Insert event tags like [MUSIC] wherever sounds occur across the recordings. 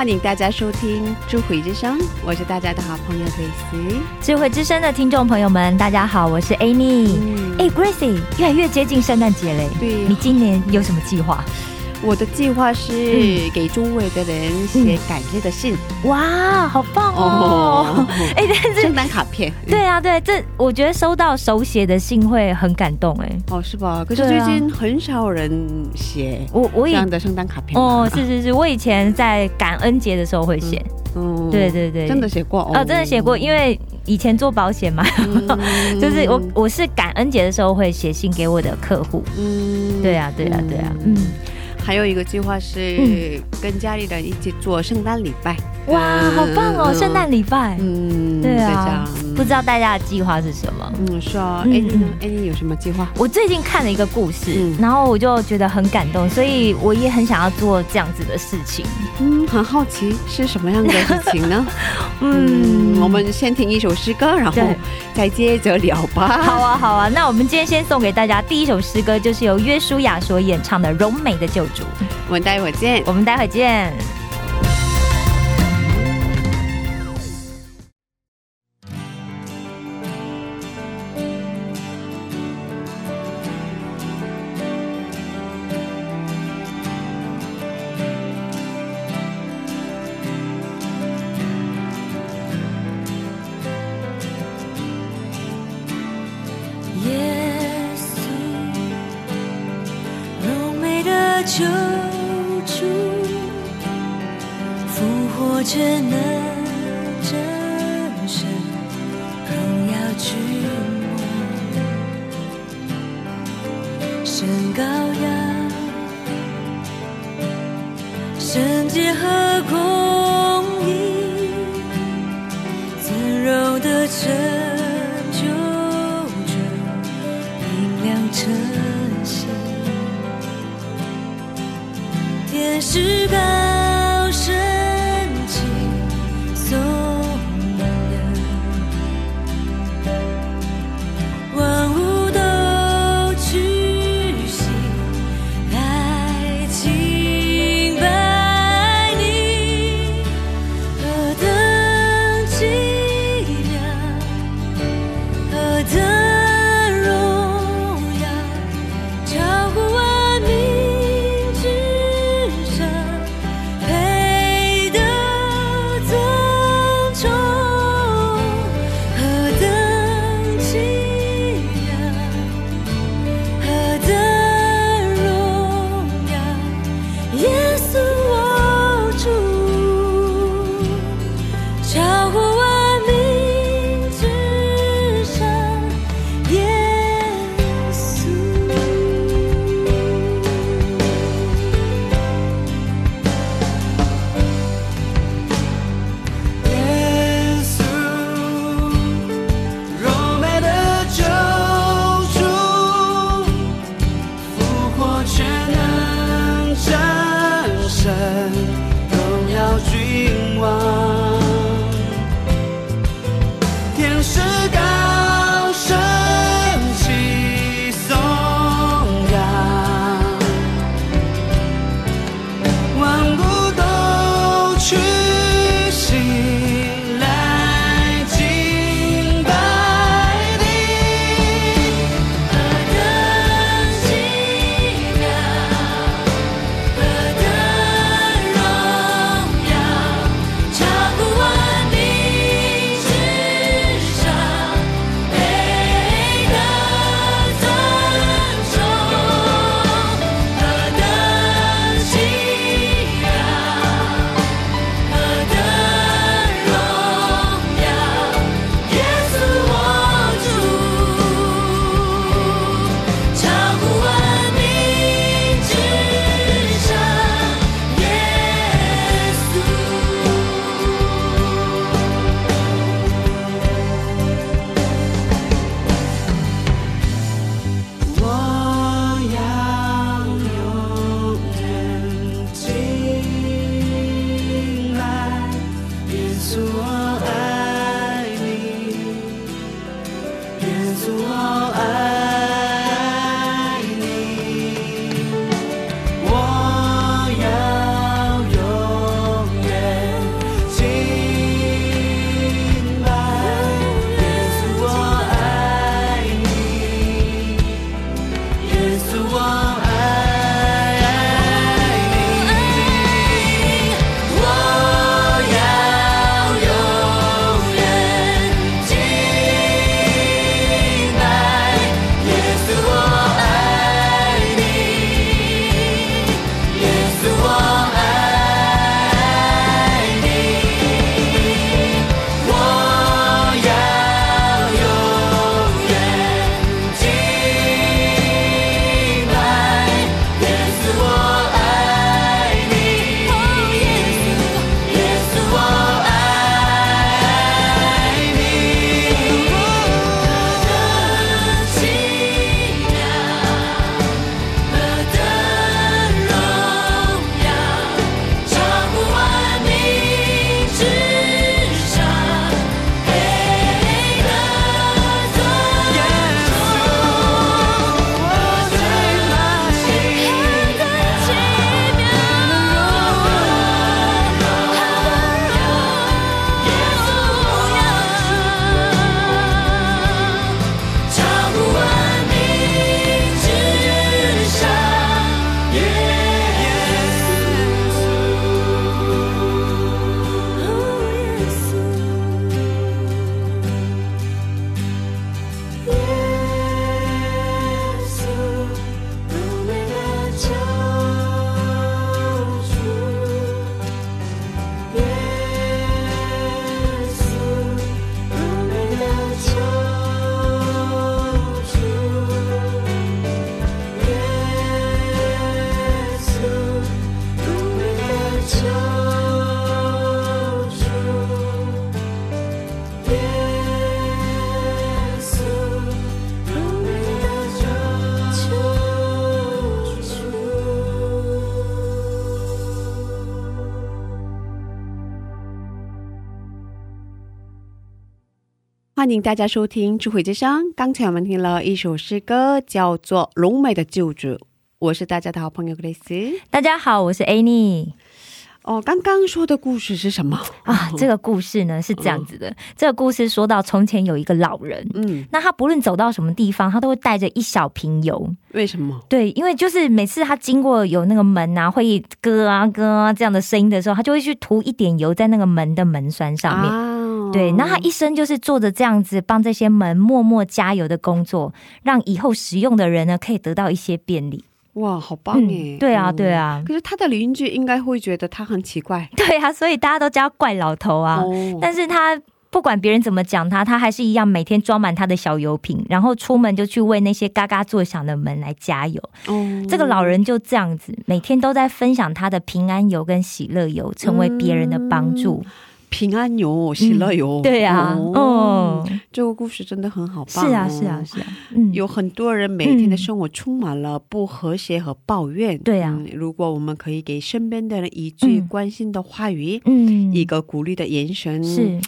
欢迎大家收听《智慧之声》，我是大家的好朋友 Grace。智慧之声的听众朋友们，大家好，我是 Amy。嗯哎、g r a c e 越来越接近圣诞节嘞。对你今年有什么计划？我的计划是给周围的人写感谢的信。哇，好棒哦！[LAUGHS] 哎、但是圣诞卡片。对啊，对，这我觉得收到手写的信会很感动哎。哦，是吧？可是最近很少人写我我以这样的圣诞卡片哦，是是是，我以前在感恩节的时候会写，嗯。对对对，真的写过？哦，真的写过，因为以前做保险嘛，嗯。[LAUGHS] 就是我我是感恩节的时候会写信给我的客户。嗯。对啊，对啊，对啊，嗯，还有一个计划是跟家里人一起做圣诞礼拜。哇，好棒哦，嗯圣诞礼拜。嗯，对这啊样，不知道大家的计划是什么？嗯，是啊，嗯哎，你呢嗯哎，你有什么计划？我最近看了一个故事，嗯然后我就觉得很感动，所以我也很想要做这样子的事情。嗯，很好奇是什么样的事情呢？[LAUGHS] 嗯，嗯，我们先听一首诗歌，然后再接着聊吧。好啊，好啊。那我们今天先送给大家第一首诗歌，就是由约书亚所演唱的《柔美的救主》。我们待会儿见。我们待会见。却能欢迎大家收听智慧之声。刚才我们听了一首诗歌，叫做《龙美的救主》。我是大家的好朋友 Grace。大家好，我是 Annie 哦，刚刚说的故事是什么啊。[LAUGHS] 这个故事呢是这样子的，这个故事说到从前有一个老人，嗯，那他不论走到什么地方，他都会带着一小瓶油。为什么？对，因为就是每次他经过有那个门啊，会咯啊咯啊这样的声音的时候，他就会去涂一点油在那个门的门栓上面。对，那他一生就是做着这样子帮这些门默默加油的工作，让以后使用的人呢可以得到一些便利。哇，好棒耶！对啊，对啊。可是他的邻居应该会觉得他很奇怪。[LAUGHS] 对啊，所以大家都叫怪老头啊。但是他不管别人怎么讲他，他还是一样每天装满他的小油瓶，然后出门就去为那些嘎嘎作响的门来加油。哦，这个老人就这样子，每天都在分享他的平安油跟喜乐油，成为别人的帮助。平安哟、喜乐哟，对呀，哦，这个故事真的很好，是啊，是啊，是啊，嗯，有很多人每天的生活充满了不和谐和抱怨，对呀，如果我们可以给身边的人一句关心的话语，嗯，一个鼓励的眼神，是。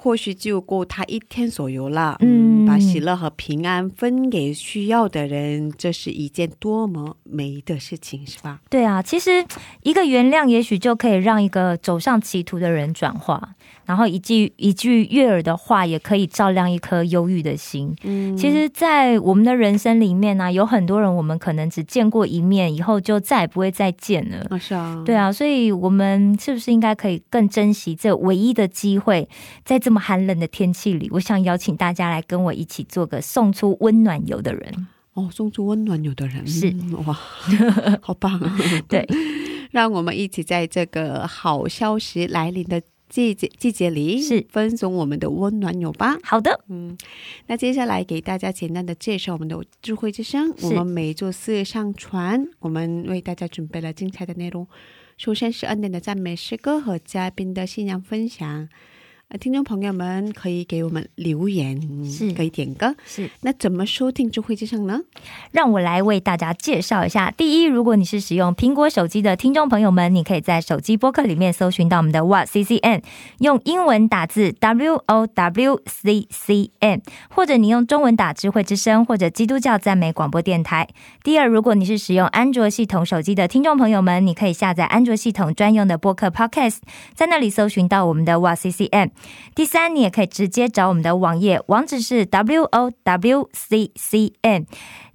或许就够他一天左右了。嗯，把喜乐和平安分给需要的人，这是一件多么美的事情，是吧？对啊，其实一个原谅，也许就可以让一个走上歧途的人转化。然后一句一句悦耳的话，也可以照亮一颗忧郁的心。嗯，其实，在我们的人生里面呢，有很多人，我们可能只见过一面，以后就再也不会再见了。啊，是啊，对啊，所以我们是不是应该可以更珍惜这唯一的机会，在这么寒冷的天气里，我想邀请大家来跟我一起做个送出温暖油的人。哦，送出温暖油的人是哇，[LAUGHS] 好棒！对，[LAUGHS] 让我们一起在这个好消息来临的。季节季节里是分送我们的温暖油吧。好的，嗯，那接下来给大家简单的介绍我们的智慧之声。我们每周四上传，我们为大家准备了精彩的内容。首先是恩典的赞美诗歌和嘉宾的信仰分享。呃，听众朋友们可以给我们留言，是可以点歌，是。那怎么收听智慧之声呢？让我来为大家介绍一下。第一，如果你是使用苹果手机的听众朋友们，你可以在手机播客里面搜寻到我们的 What C C N，用英文打字 W O W C C N，或者你用中文打智慧之声或者基督教赞美广播电台。第二，如果你是使用安卓系统手机的听众朋友们，你可以下载安卓系统专用的播客 Podcast，在那里搜寻到我们的 What C C N。第三，你也可以直接找我们的网页，网址是 w o w c c n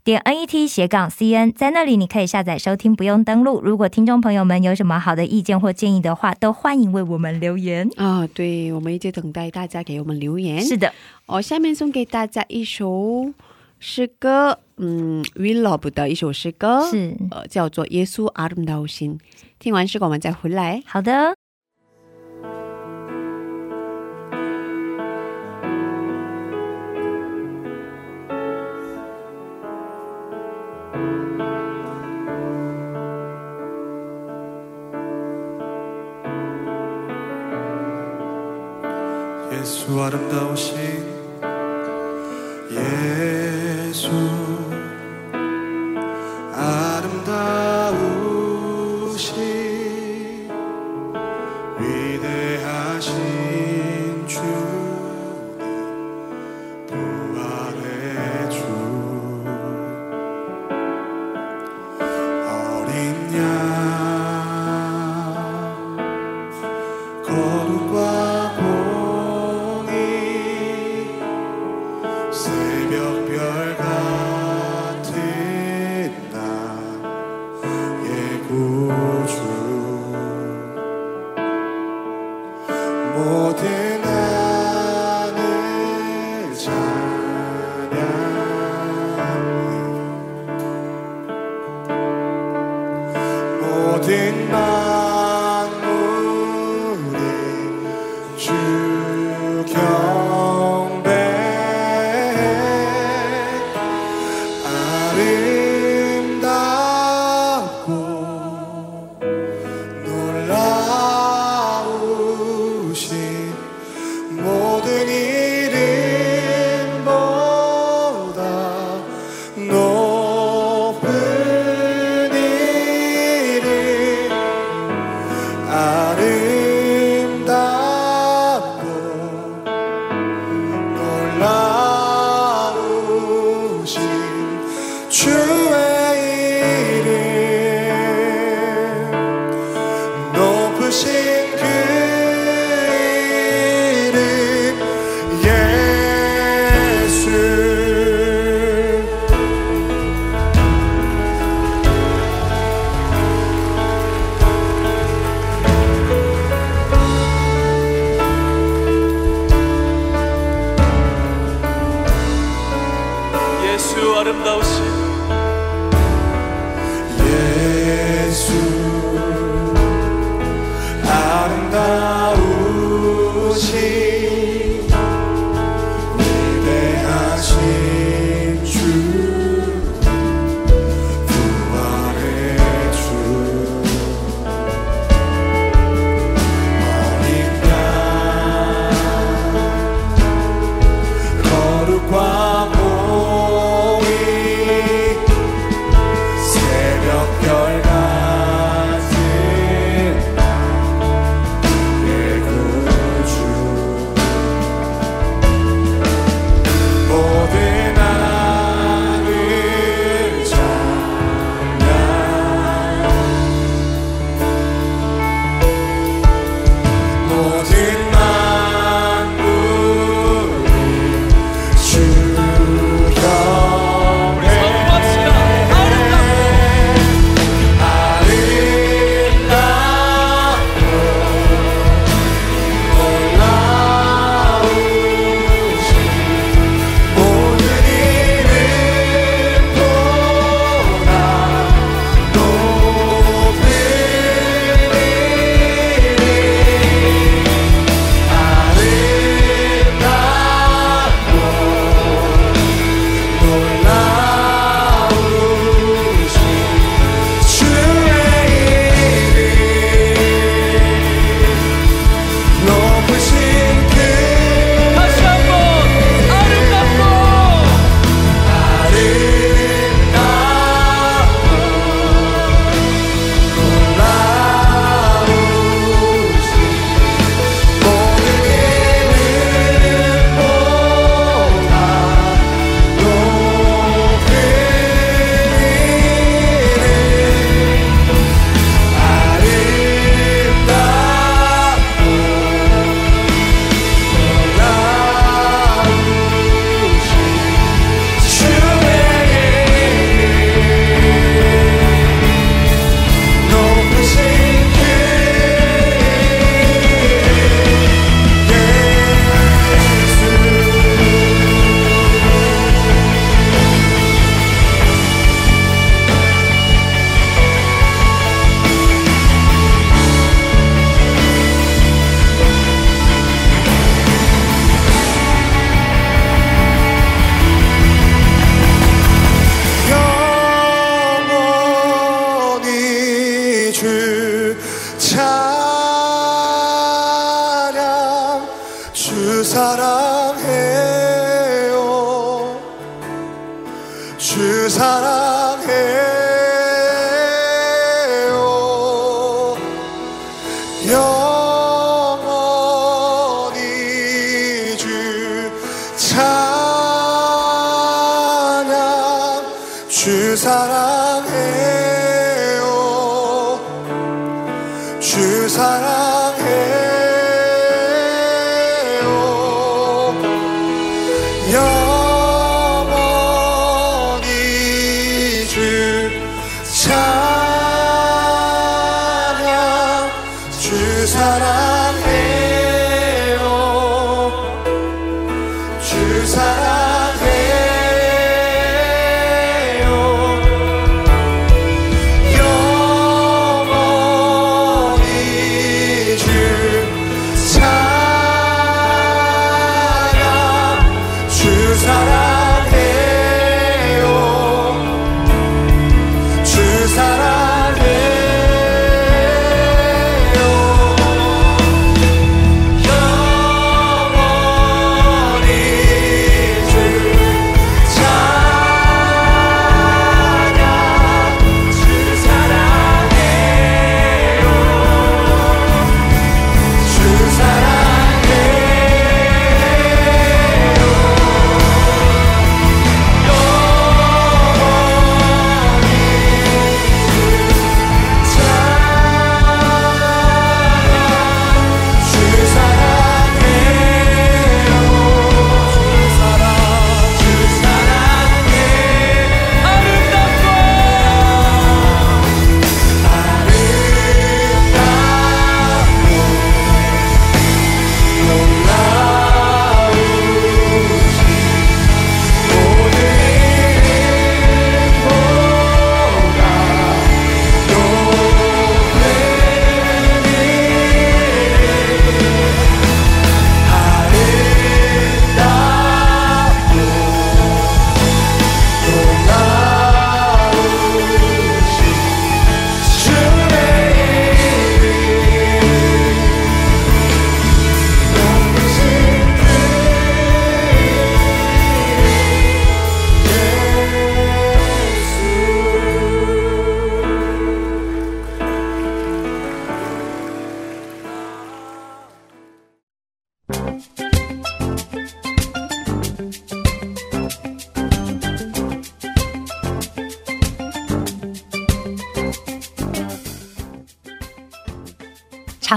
点 n e t 斜杠 c n，在那里你可以下载收听，不用登录。如果听众朋友们有什么好的意见或建议的话，都欢迎为我们留言啊！对，我们一直等待大家给我们留言。是的，我下面送给大家一首诗歌，嗯，We Love 的一首诗歌，是呃，叫做《耶稣阿鲁道心》。听完诗歌，我们再回来。好的。 예수 아름다우신 사랑해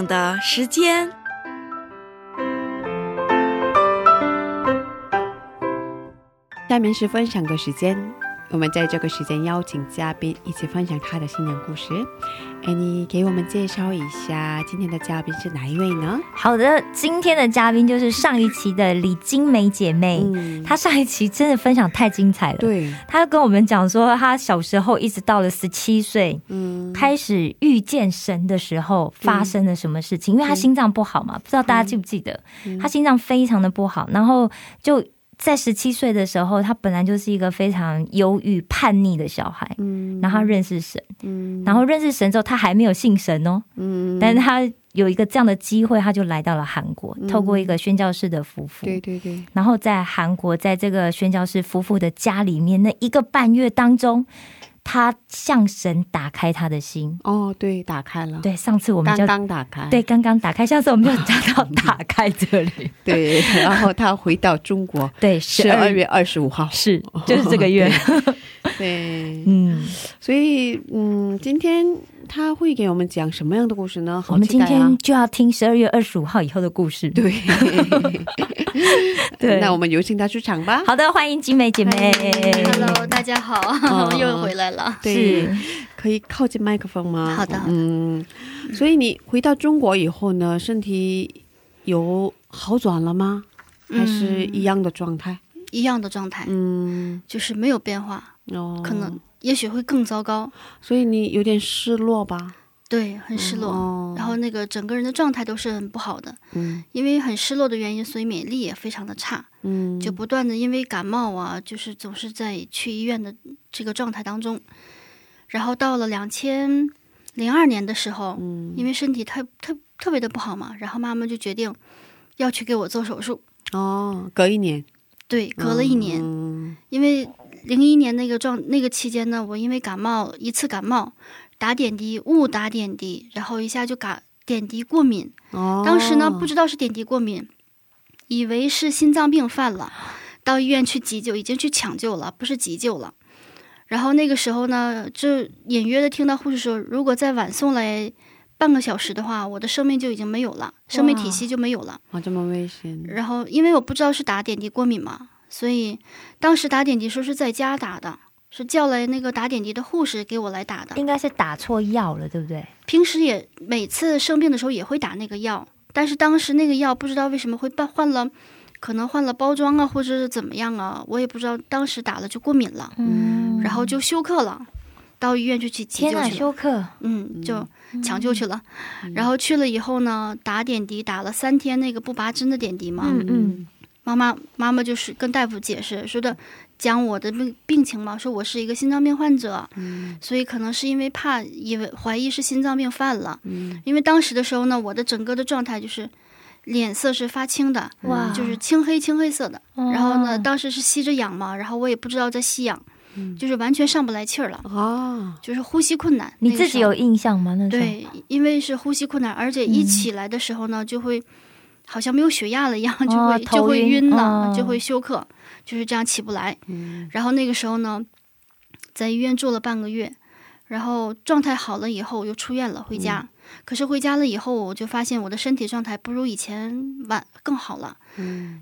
的时间。下面是分享的时间，我们在这个时间邀请嘉宾一起分享他的新年故事。哎，你给我们介绍一下今天的嘉宾是哪一位呢？好的，今天的嘉宾就是上一期的李金梅姐妹。嗯，她上一期真的分享太精彩了。对，她跟我们讲说，她小时候一直到了十七岁，嗯，开始遇见神的时候发生了什么事情？因为她心脏不好嘛，不知道大家记不记得？她心脏非常的不好，然后就在十七岁的时候，他本来就是一个非常忧郁、叛逆的小孩，嗯。然后他认识神，嗯。然后认识神之后，他还没有信神哦，嗯。但是他有一个这样的机会，他就来到了韩国，嗯。透过一个宣教士的夫妇，对对对，然后在韩国，在这个宣教士夫妇的家里面，那一个半月当中，他向神打开他的心。哦对，打开了，，对，上次我们刚就刚打开，对刚刚打开，下次我们就讲到打开这里。[LAUGHS] 对，然后他回到中国，[LAUGHS] 对，十二月二十五号，是就是这个月。[LAUGHS] 对，嗯，所以嗯，今天他会给我们讲什么样的故事呢？好我们今天就要听十二月二十五号以后的故事。对 [LAUGHS] 对那我们有请他出场吧。好的，欢迎集美姐妹。Hello，大家好，哦又回来了。对，可以靠近麦克风吗？好的好的嗯，所以你回到中国以后呢，身体有好转了吗？还是一样的状态？一样的状态，嗯，就是没有变化，哦，可能也许会更糟糕。所以你有点失落吧？对，很失落。哦、然后那个整个人的状态都是很不好的，嗯因为很失落的原因，所以免疫力也非常的差，嗯，就不断的因为感冒啊，就是总是在去医院的这个状态当中。然后到了两千零二年的时候，嗯因为身体特特特别的不好嘛，然后妈妈就决定要去给我做手术。哦，隔一年，对，隔了一年，嗯因为零一年那个状那个期间呢，我因为感冒一次感冒，打点滴误打点滴，然后一下就感点滴过敏。哦，当时呢不知道是点滴过敏，以为是心脏病犯了，到医院去急救，已经去抢救了，不是急救了。然后那个时候呢，就隐约的听到护士说，如果再晚送来半个小时的话，我的生命就已经没有了，生命体系就没有了。啊，这么危险，然后因为我不知道是打点滴过敏嘛，所以当时打点滴说是在家打的，是叫来那个打点滴的护士给我来打的。应该是打错药了，对不对？平时也每次生病的时候也会打那个药，但是当时那个药不知道为什么会办换了，可能换了包装啊，或者是怎么样啊，我也不知道。当时打了就过敏了，嗯，然后就休克了，到医院就去急天哪，救去了。休克，嗯，就抢救去了。然后去了以后呢，打点滴打了三天那个不拔针的点滴嘛。嗯嗯，妈妈妈妈就是跟大夫解释说的，讲我的病病情嘛，说我是一个心脏病患者，所以可能是因为怕，以为怀疑是心脏病犯了。因为当时的时候呢，我的整个的状态就是脸色是发青的，哇就是青黑青黑色的。哦然后呢，当时是吸着氧嘛，然后我也不知道在吸氧，就是完全上不来气儿了，哦，就是呼吸困难。你自己有印象吗？那对，因为是呼吸困难，而且一起来的时候呢，就会好像没有血压了一样，就哦会、就会晕晕了，哦就会休克，就是这样起不来。然后那个时候呢，在医院住了半个月，然后状态好了以后又出院了，回家。可是回家了以后，我就发现我的身体状态不如以前晚更好了，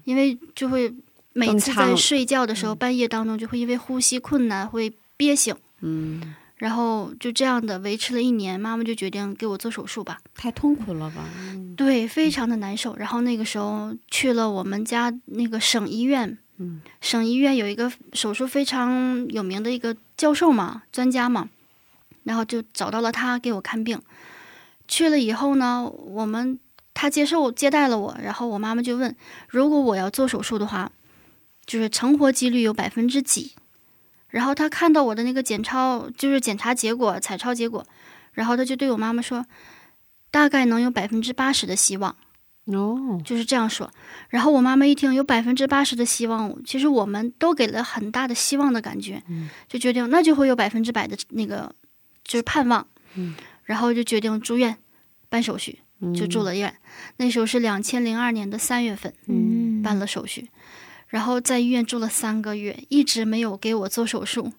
因为就会每次在睡觉的时候，半夜当中就会因为呼吸困难会憋醒。嗯，然后就这样的维持了一年，妈妈就决定给我做手术吧。太痛苦了吧？对，非常的难受。然后那个时候去了我们家那个省医院，嗯，省医院有一个手术非常有名的一个教授嘛，专家嘛，然后就找到了他给我看病。去了以后呢，我们他接受接待了我，然后我妈妈就问，如果我要做手术的话，就是成活几率有百分之几？然后他看到我的那个检超，就是检查结果、彩超结果，然后他就对我妈妈说，大概能有百分之八十的希望，哦，就是这样说。然后我妈妈一听有百分之八十的希望，其实我们都给了很大的希望的感觉，就决定那就会有百分之百的那个就是盼望，然后就决定住院办手续，就住了院。那时候是两千零二年的三月份，嗯，办了手续，然后在医院住了三个月，一直没有给我做手术。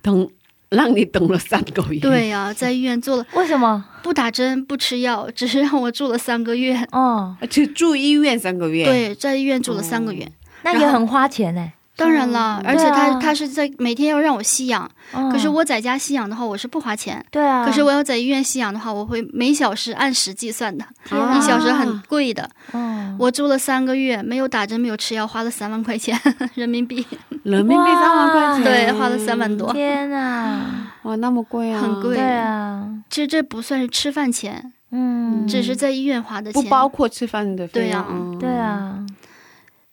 等让你等了三个月，对呀、在医院做了为什么？[LAUGHS] 不打针不吃药，只是让我住了三个月。哦，而且住医院三个月，，对，在医院住了三个月。那也很花钱呢。当然了，而且他他是在每天要让我吸氧，嗯。可是我在家吸氧的话，我是不花钱。对啊，可是我要在医院吸氧的话，我会每小时按时计算的，啊。一小时很贵的。哦，我住了三个月，没有打针，没有吃药，花了三万块钱 [LAUGHS] 人民币，人民币三万块钱，对，花了三万多。天哪，哇，那么贵啊，很贵。对啊，其实这不算是吃饭钱，嗯，只是在医院花的钱。不包括吃饭的费用，对啊。嗯。对，啊，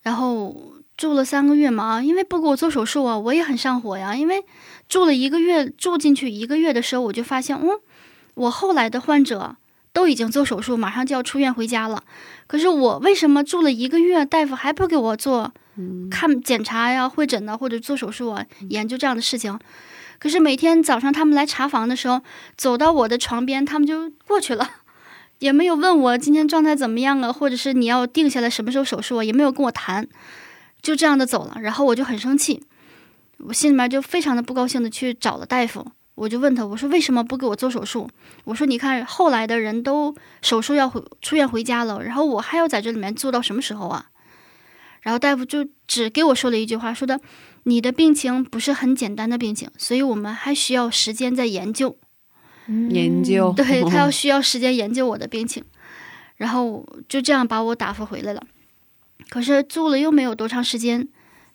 然后住了三个月嘛，因为不给我做手术啊，我也很上火呀。因为住了一个月，住进去一个月的时候，我就发现，嗯，我后来的患者都已经做手术，马上就要出院回家了。可是我为什么住了一个月，大夫还不给我做看检查呀、会诊呢，或者做手术啊，研究这样的事情？可是每天早上他们来查房的时候，走到我的床边，他们就过去了。也没有问我今天状态怎么样啊，或者是你要定下来什么时候手术啊，也没有跟我谈，就这样的走了。然后我就很生气，我心里面就非常的不高兴的去找了大夫，我就问他，我说为什么不给我做手术？我说你看后来的人都手术要回出院回家了，然后我还要在这里面做到什么时候啊？然后大夫就只给我说了一句话，说的你的病情不是很简单的病情，所以我们还需要时间在研究。研究，对他 [LAUGHS] 要需要时间研究我的病情，然后就这样把我打发回来了。可是住了又没有多长时间，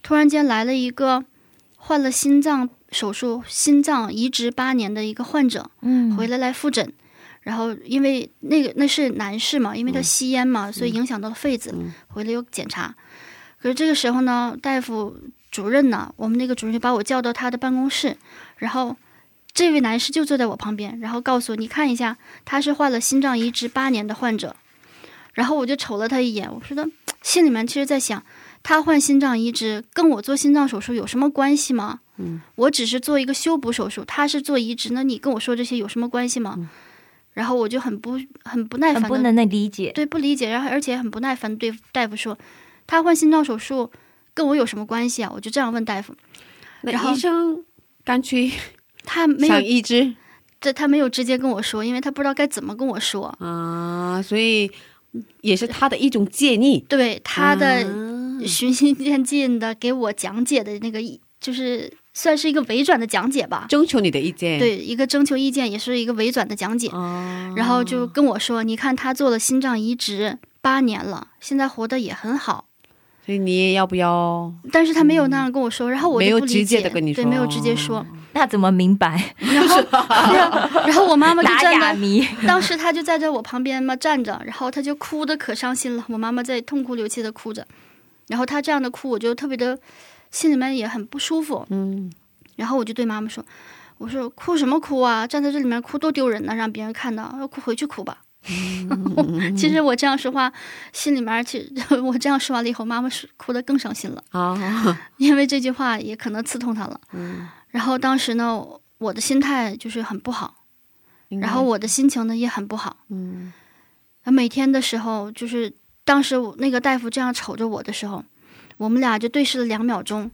突然间来了一个患了心脏手术、心脏移植八年的一个患者，嗯回来来复诊。然后因为那个那是男士嘛，因为他吸烟嘛，所以影响到了肺子，回来又检查。可是这个时候呢，大夫主任呢，我们那个主任就把我叫到他的办公室，然后。这位男士就坐在我旁边，然后告诉我：“你看一下，他是患了心脏移植八年的患者。”然后我就瞅了他一眼，我说的心里面其实在想，他换心脏移植跟我做心脏手术有什么关系吗？嗯，我只是做一个修补手术，他是做移植，那你跟我说这些有什么关系吗？然后我就很不很不耐烦很不能理解。对不理解，然后而且很不耐烦对大夫说，他换心脏手术跟我有什么关系啊？我就这样问大夫，然那后医生干脆他没有想医治这他没有直接跟我说，因为他不知道该怎么跟我说。啊，所以也是他的一种建议。对他的啊循序渐进的给我讲解的那个意，就是算是一个委婉的讲解吧。征求你的意见。对，一个征求意见，也是一个委婉的讲解。哦，然后就跟我说：“你看他做了心脏移植八年了，现在活得也很好。所以你也要不要？”但是他没有那样跟我说，然后我没有直接的跟你对，说没有直接说。那怎么明白？[LAUGHS] [LAUGHS] 然后，然后我妈妈就站在，[LAUGHS] 当时她就在这我旁边嘛站着，然后她就哭的可伤心了。我妈妈在痛哭流涕的哭着，然后她这样的哭，我就特别的心里面也很不舒服。嗯，然后我就对妈妈说：“我说哭什么哭啊？站在这里面哭多丢人呢，让别人看到，要哭回去哭吧。” [LAUGHS] 其实我这样说话，心里面其实 [LAUGHS] 我这样说完了以后，妈妈是哭得更伤心了，啊，因为这句话也可能刺痛她了。嗯，然后当时呢，我的心态就是很不好，然后我的心情呢也很不好。嗯每天的时候，就是当时那个大夫这样瞅着我的时候，我们俩就对视了两秒钟。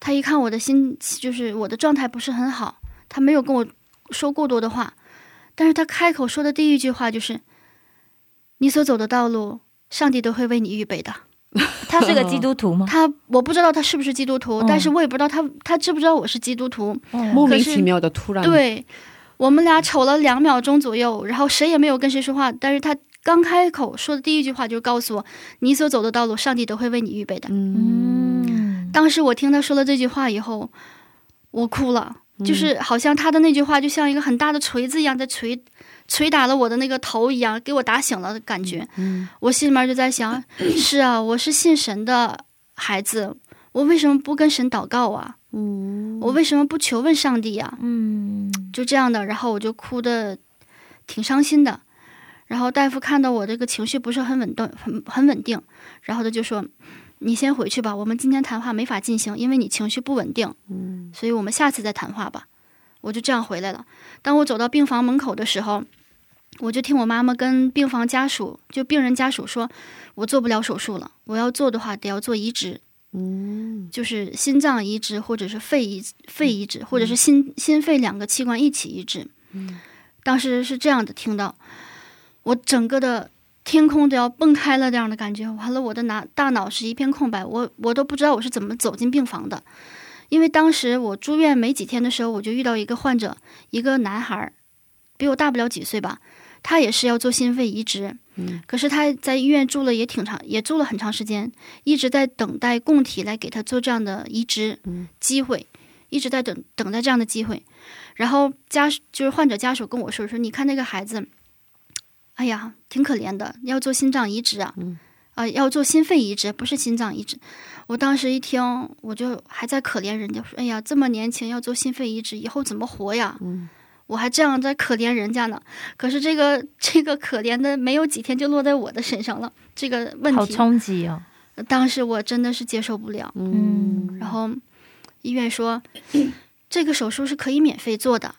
他一看我的心，就是我的状态不是很好，他没有跟我说过多的话，但是他开口说的第一句话就是：“你所走的道路，上帝都会为你预备的。[LAUGHS] 他是个基督徒吗”？他我不知道他是不是基督徒，嗯但是我也不知道他他知不知道我是基督徒。莫名其妙的突然，，对，我们俩瞅了两秒钟左右，然后谁也没有跟谁说话。但是他刚开口说的第一句话就是告诉我：“你所走的道路，上帝都会为你预备的。嗯，嗯，当时我听他说了这句话以后，我哭了，就是好像他的那句话就像一个很大的锤子一样，在锤捶打了我的那个头一样，给我打醒了的感觉。嗯我心里面就在想：[CLEARS THROAT] 是啊，我是信神的孩子，我为什么不跟神祷告啊？嗯，我为什么不求问上帝呀、嗯，就这样的，然后我就哭的挺伤心的。然后大夫看到我这个情绪不是很稳定，很很稳定，然后他就说：“你先回去吧，我们今天谈话没法进行，因为你情绪不稳定，嗯所以我们下次再谈话吧。”我就这样回来了。当我走到病房门口的时候，我就听我妈妈跟病房家属，就病人家属说：“我做不了手术了，我要做的话得要做移植，嗯就是心脏移植或者是肺移肺移植，或者是心心肺两个器官一起移植。当时是这样的，听到我整个的天空都要崩开了这样的感觉，完了我的脑大脑是一片空白，我我都不知道我是怎么走进病房的，因为当时我住院没几天的时候，我就遇到一个患者，一个男孩儿，比我大不了几岁吧，他也是要做心肺移植。可是他在医院住了也挺长，也住了很长时间，一直在等待供体来给他做这样的移植机会，一直在等等待这样的机会。然后家属就是患者家属跟我说说，你看那个孩子，哎呀，挺可怜的，要做心脏移植啊，啊、要做心肺移植，不是心脏移植。我当时一听，我就还在可怜人家，说：“哎呀，这么年轻要做心肺移植，以后怎么活呀？”我还这样在可怜人家呢。可是这个这个可怜的没有几天就落在我的身上了，这个问好题，冲击哦。当时我真的是接受不了。嗯，然后医院说，[COUGHS] 这个手术是可以免费做的，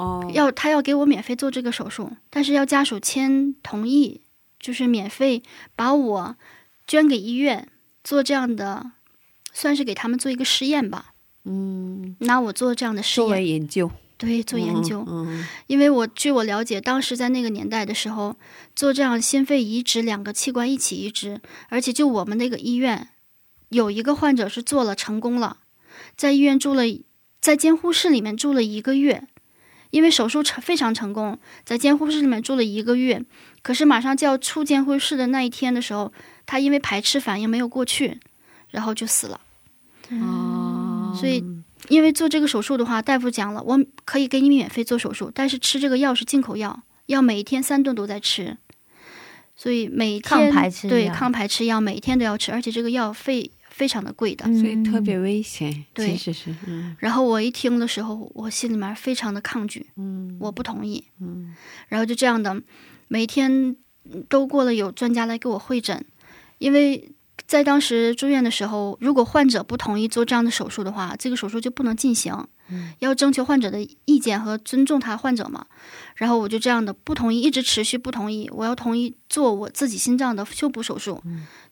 哦，要他要给我免费做这个手术，但是要家属签同意，就是免费把我捐给医院做这样的，算是给他们做一个试验吧，嗯，拿我做这样的实作为验，研究。对，做研究。嗯因为我据我了解，当时在那个年代的时候，做这样心肺移植，两个器官一起移植，而且就我们那个医院有一个患者是做了成功了，在医院住了，在监护室里面住了一个月，因为手术成非常成功，在监护室里面住了一个月，可是马上就要出监护室的那一天的时候，他因为排斥反应没有过去，然后就死了。所以因为做这个手术的话，大夫讲了，我可以给你免费做手术，但是吃这个药是进口药，要每天三顿都在吃，所以每天抗排斥对抗排斥药每天都要吃，而且这个药费非常的贵的。嗯。所以特别危险，对。其实是，嗯。然后我一听的时候，我心里面非常的抗拒，嗯。我不同意。嗯。然后就这样的，每天嗯都过了有专家来给我会诊，因为在当时住院的时候，如果患者不同意做这样的手术的话，这个手术就不能进行，要征求患者的意见和尊重他患者嘛。然后我就这样的不同意，一直持续不同意，我要同意做我自己心脏的修补手术，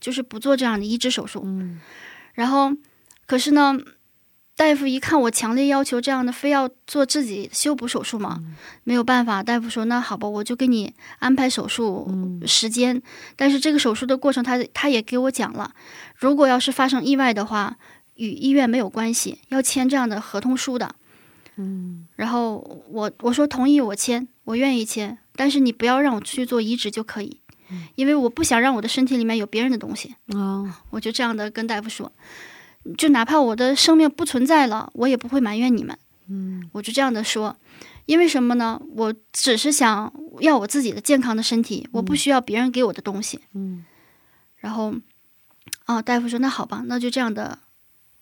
就是不做这样的移植手术。嗯然后，可是呢，大夫一看我强烈要求这样的，非要做自己修补手术嘛，没有办法。大夫说：“那好吧，我就给你安排手术时间。但是这个手术的过程他，他也给我讲了，如果要是发生意外的话，与医院没有关系，要签这样的合同书的。嗯然后我我说同意，我签，我愿意签，但是你不要让我去做移植就可以，因为我不想让我的身体里面有别人的东西。哦，我就这样的跟大夫说，就哪怕我的生命不存在了，我也不会埋怨你们。嗯我就这样的说，因为什么呢？我只是想要我自己的健康的身体，我不需要别人给我的东西。嗯然后，啊，大夫说那好吧，那就这样的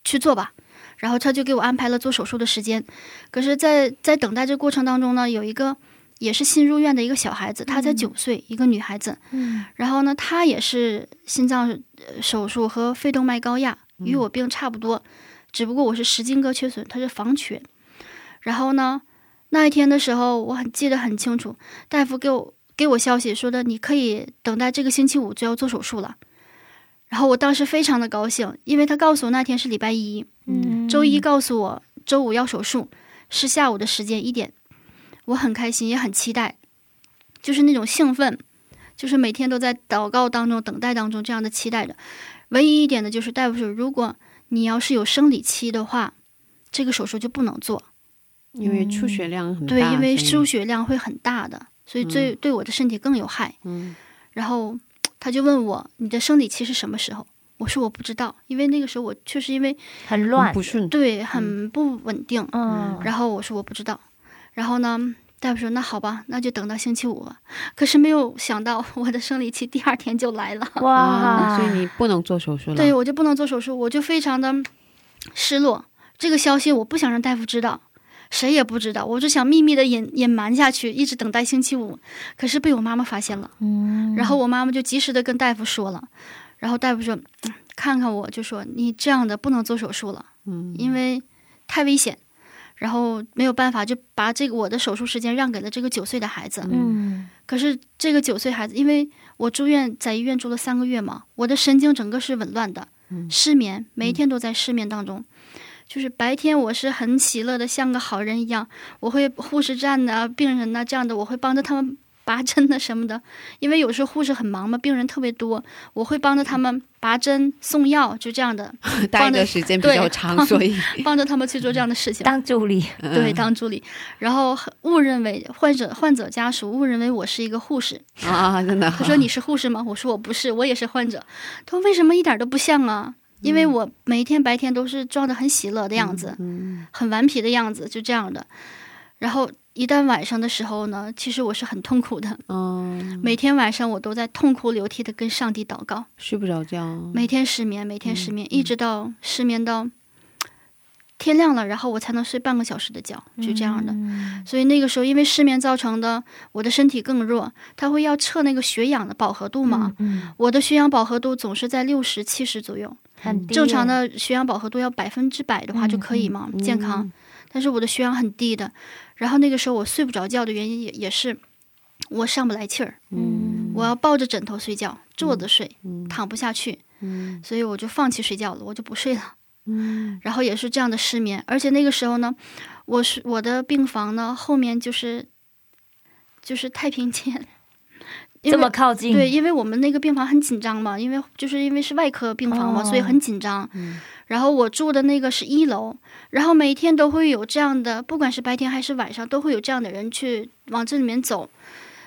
去做吧。然后他就给我安排了做手术的时间。可是在，在等待这过程当中呢，有一个也是新入院的一个小孩子，她才九岁，一个女孩子。嗯然后呢，她也是心脏呃手术和肺动脉高压，与我病差不多，只不过我是十筋割缺损，她是房缺。然后呢，那一天的时候，我很记得很清楚，大夫给我给我消息说的，你可以等待这个星期五就要做手术了。然后我当时非常的高兴，因为他告诉我那天是礼拜一，嗯周一告诉我周五要手术，是下午的时间一点，我很开心，也很期待，就是那种兴奋，就是每天都在祷告当中、等待当中这样的期待着。唯一一点的就是大夫说，如果你要是有生理期的话，这个手术就不能做，因为出血量很大，对，因为所以输血量会很大的，所以对、对我的身体更有害。嗯然后他就问我，你的生理期是什么时候？我说我不知道，因为那个时候我确实因为很乱不，顺，对很不稳定，嗯，然后我说我不知道，然后呢，大夫说那好吧，那就等到星期五吧。可是没有想到我的生理期第二天就来了，啊，哇，所以你不能做手术了，对我就不能做手术，我就非常的失落。这个消息我不想让大夫知道，谁也不知道，我就想秘密的隐隐瞒下去，一直等待星期五。可是被我妈妈发现了，嗯，然后我妈妈就及时的跟大夫说了，然后大夫说，嗯看看我就说你这样的不能做手术了。嗯因为太危险，然后没有办法，就把这个我的手术时间让给了这个九岁的孩子。嗯可是这个九岁孩子，因为我住院在医院住了三个月嘛，我的神经整个是紊乱的，失眠，每一天都在失眠当中。就是白天我是很喜乐的，像个好人一样，我会护士站的、病人呐、这样的，我会帮着他们 [LAUGHS] 拔针的什么的。因为有时候护士很忙嘛，病人特别多，我会帮着他们拔针、送药，就这样的，[LAUGHS] 待的时间比较长，所以 [LAUGHS] 帮着他们去做这样的事情。当助理，对，当助理，然后误认为患者患者家属误认为我是一个护士。啊，真的，他说你是护士吗？我说我不是，我也是患者。他说为什么一点都不像啊？因为我每一天白天都是装的很喜乐的样子，嗯很顽皮的样子，就这样的。然后一旦晚上的时候呢，其实我是很痛苦的。嗯，每天晚上我都在痛哭流涕的跟上帝祷告，睡不着觉，每天失眠，每天失眠，一直到失眠到天亮了，然后我才能睡半个小时的觉，就这样的。嗯所以那个时候因为失眠造成的，我的身体更弱，他会要测那个血氧的饱和度嘛。嗯，我的血氧饱和度总是在六十七十左右，很低正常的。血氧饱和度要百分之百的话就可以嘛，健康。但是我的血氧很低的，然后那个时候我睡不着觉的原因也也是我上不来气儿，嗯。我要抱着枕头睡觉，坐着睡，嗯躺不下去，嗯。所以我就放弃睡觉了，我就不睡了。嗯。然后也是这样的失眠，而且那个时候呢，我是我的病房呢后面就是就是太平间，因这为么靠近，对，因为我们那个病房很紧张嘛，因为就是因为是外科病房嘛，哦。所以很紧张。嗯。然后我住的那个是一楼，然后每天都会有这样的，不管是白天还是晚上，都会有这样的人去往这里面走，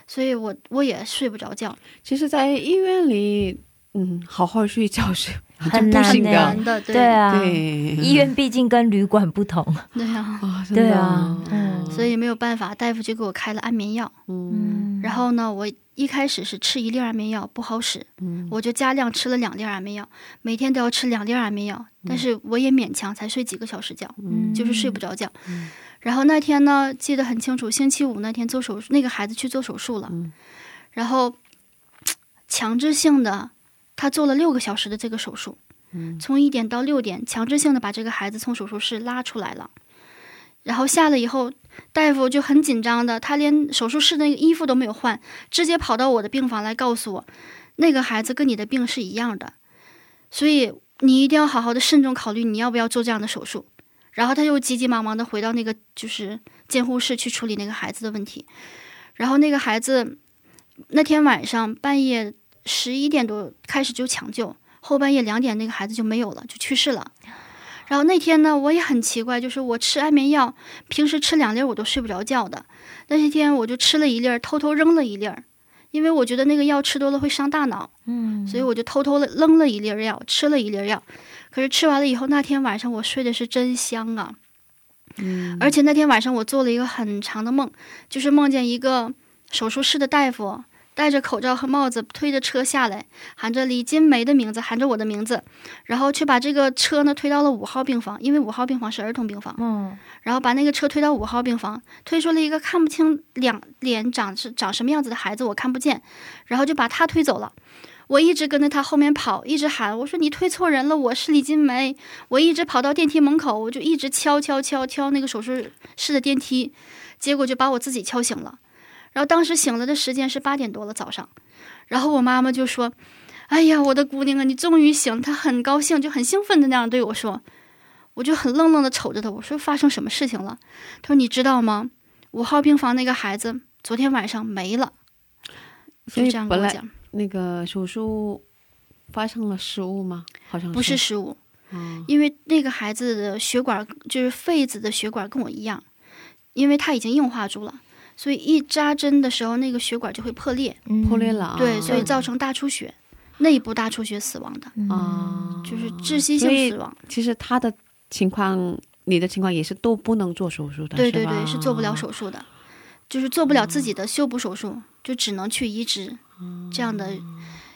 所以我我也睡不着觉，其实，在医院里，嗯，好好睡觉是很难的，难的，对对啊，对，医院毕竟跟旅馆不同，[LAUGHS] 对啊，[LAUGHS] 对啊，嗯。所以没有办法，大夫就给我开了安眠药。嗯。然后呢，我一开始是吃一粒安眠药不好使，嗯。我就加量吃了两粒安眠药，每天都要吃两粒安眠药，但是我也勉强才睡几个小时觉，嗯。就是睡不着觉。然后那天呢，记得很清楚，星期五那天做手术，那个孩子去做手术了，嗯。然后强制性的，他做了六个小时的这个手术，嗯从一点到六点，强制性的把这个孩子从手术室拉出来了。然后下了以后，大夫就很紧张的，他连手术室那个衣服都没有换，直接跑到我的病房来告诉我，那个孩子跟你的病是一样的，所以你一定要好好的慎重考虑你要不要做这样的手术。然后他又急急忙忙的回到那个就是监护室去处理那个孩子的问题。然后那个孩子那天晚上半夜十一点多开始就抢救，后半夜两点那个孩子就没有了，就去世了。然后那天呢，我也很奇怪，就是我吃安眠药，平时吃两粒我都睡不着觉的，那天我就吃了一粒，偷偷扔了一粒，因为我觉得那个药吃多了会伤大脑，嗯，所以我就偷偷的扔了一粒药，吃了一粒药。可是吃完了以后，那天晚上我睡的是真香啊！嗯而且那天晚上我做了一个很长的梦，就是梦见一个手术室的大夫戴着口罩和帽子推着车下来，喊着李金梅的名字，喊着我的名字，然后却把这个车呢推到了五号病房，因为五号病房是儿童病房，嗯然后把那个车推到五号病房，推出了一个看不清两脸长是长什么样子的孩子，我看不见，然后就把他推走了。我一直跟着他后面跑，一直喊我说你推错人了，我是李金梅。我一直跑到电梯门口，我就一直敲敲敲敲那个手术室的电梯，结果就把我自己敲醒了。然后当时醒了的时间是八点多了早上，然后我妈妈就说：“哎呀，我的姑娘啊，你终于醒！”她很高兴，就很兴奋的那样对我说。我就很愣愣的瞅着她，我说发生什么事情了？她说你知道吗？五号病房那个孩子昨天晚上没了。所就这样跟我讲，那个手术发生了失误吗？好像不是失误，嗯因为那个孩子的血管就是肺子的血管跟我一样，因为他已经硬化住了，所以一扎针的时候那个血管就会破裂，嗯破裂了啊，对，所以造成大出血，内部大出血死亡的，啊，就是窒息性死亡。其实他的情况，你的情况也是都不能做手术的，对对对，是做不了手术的，就是做不了自己的修补手术，就只能去移植这样的，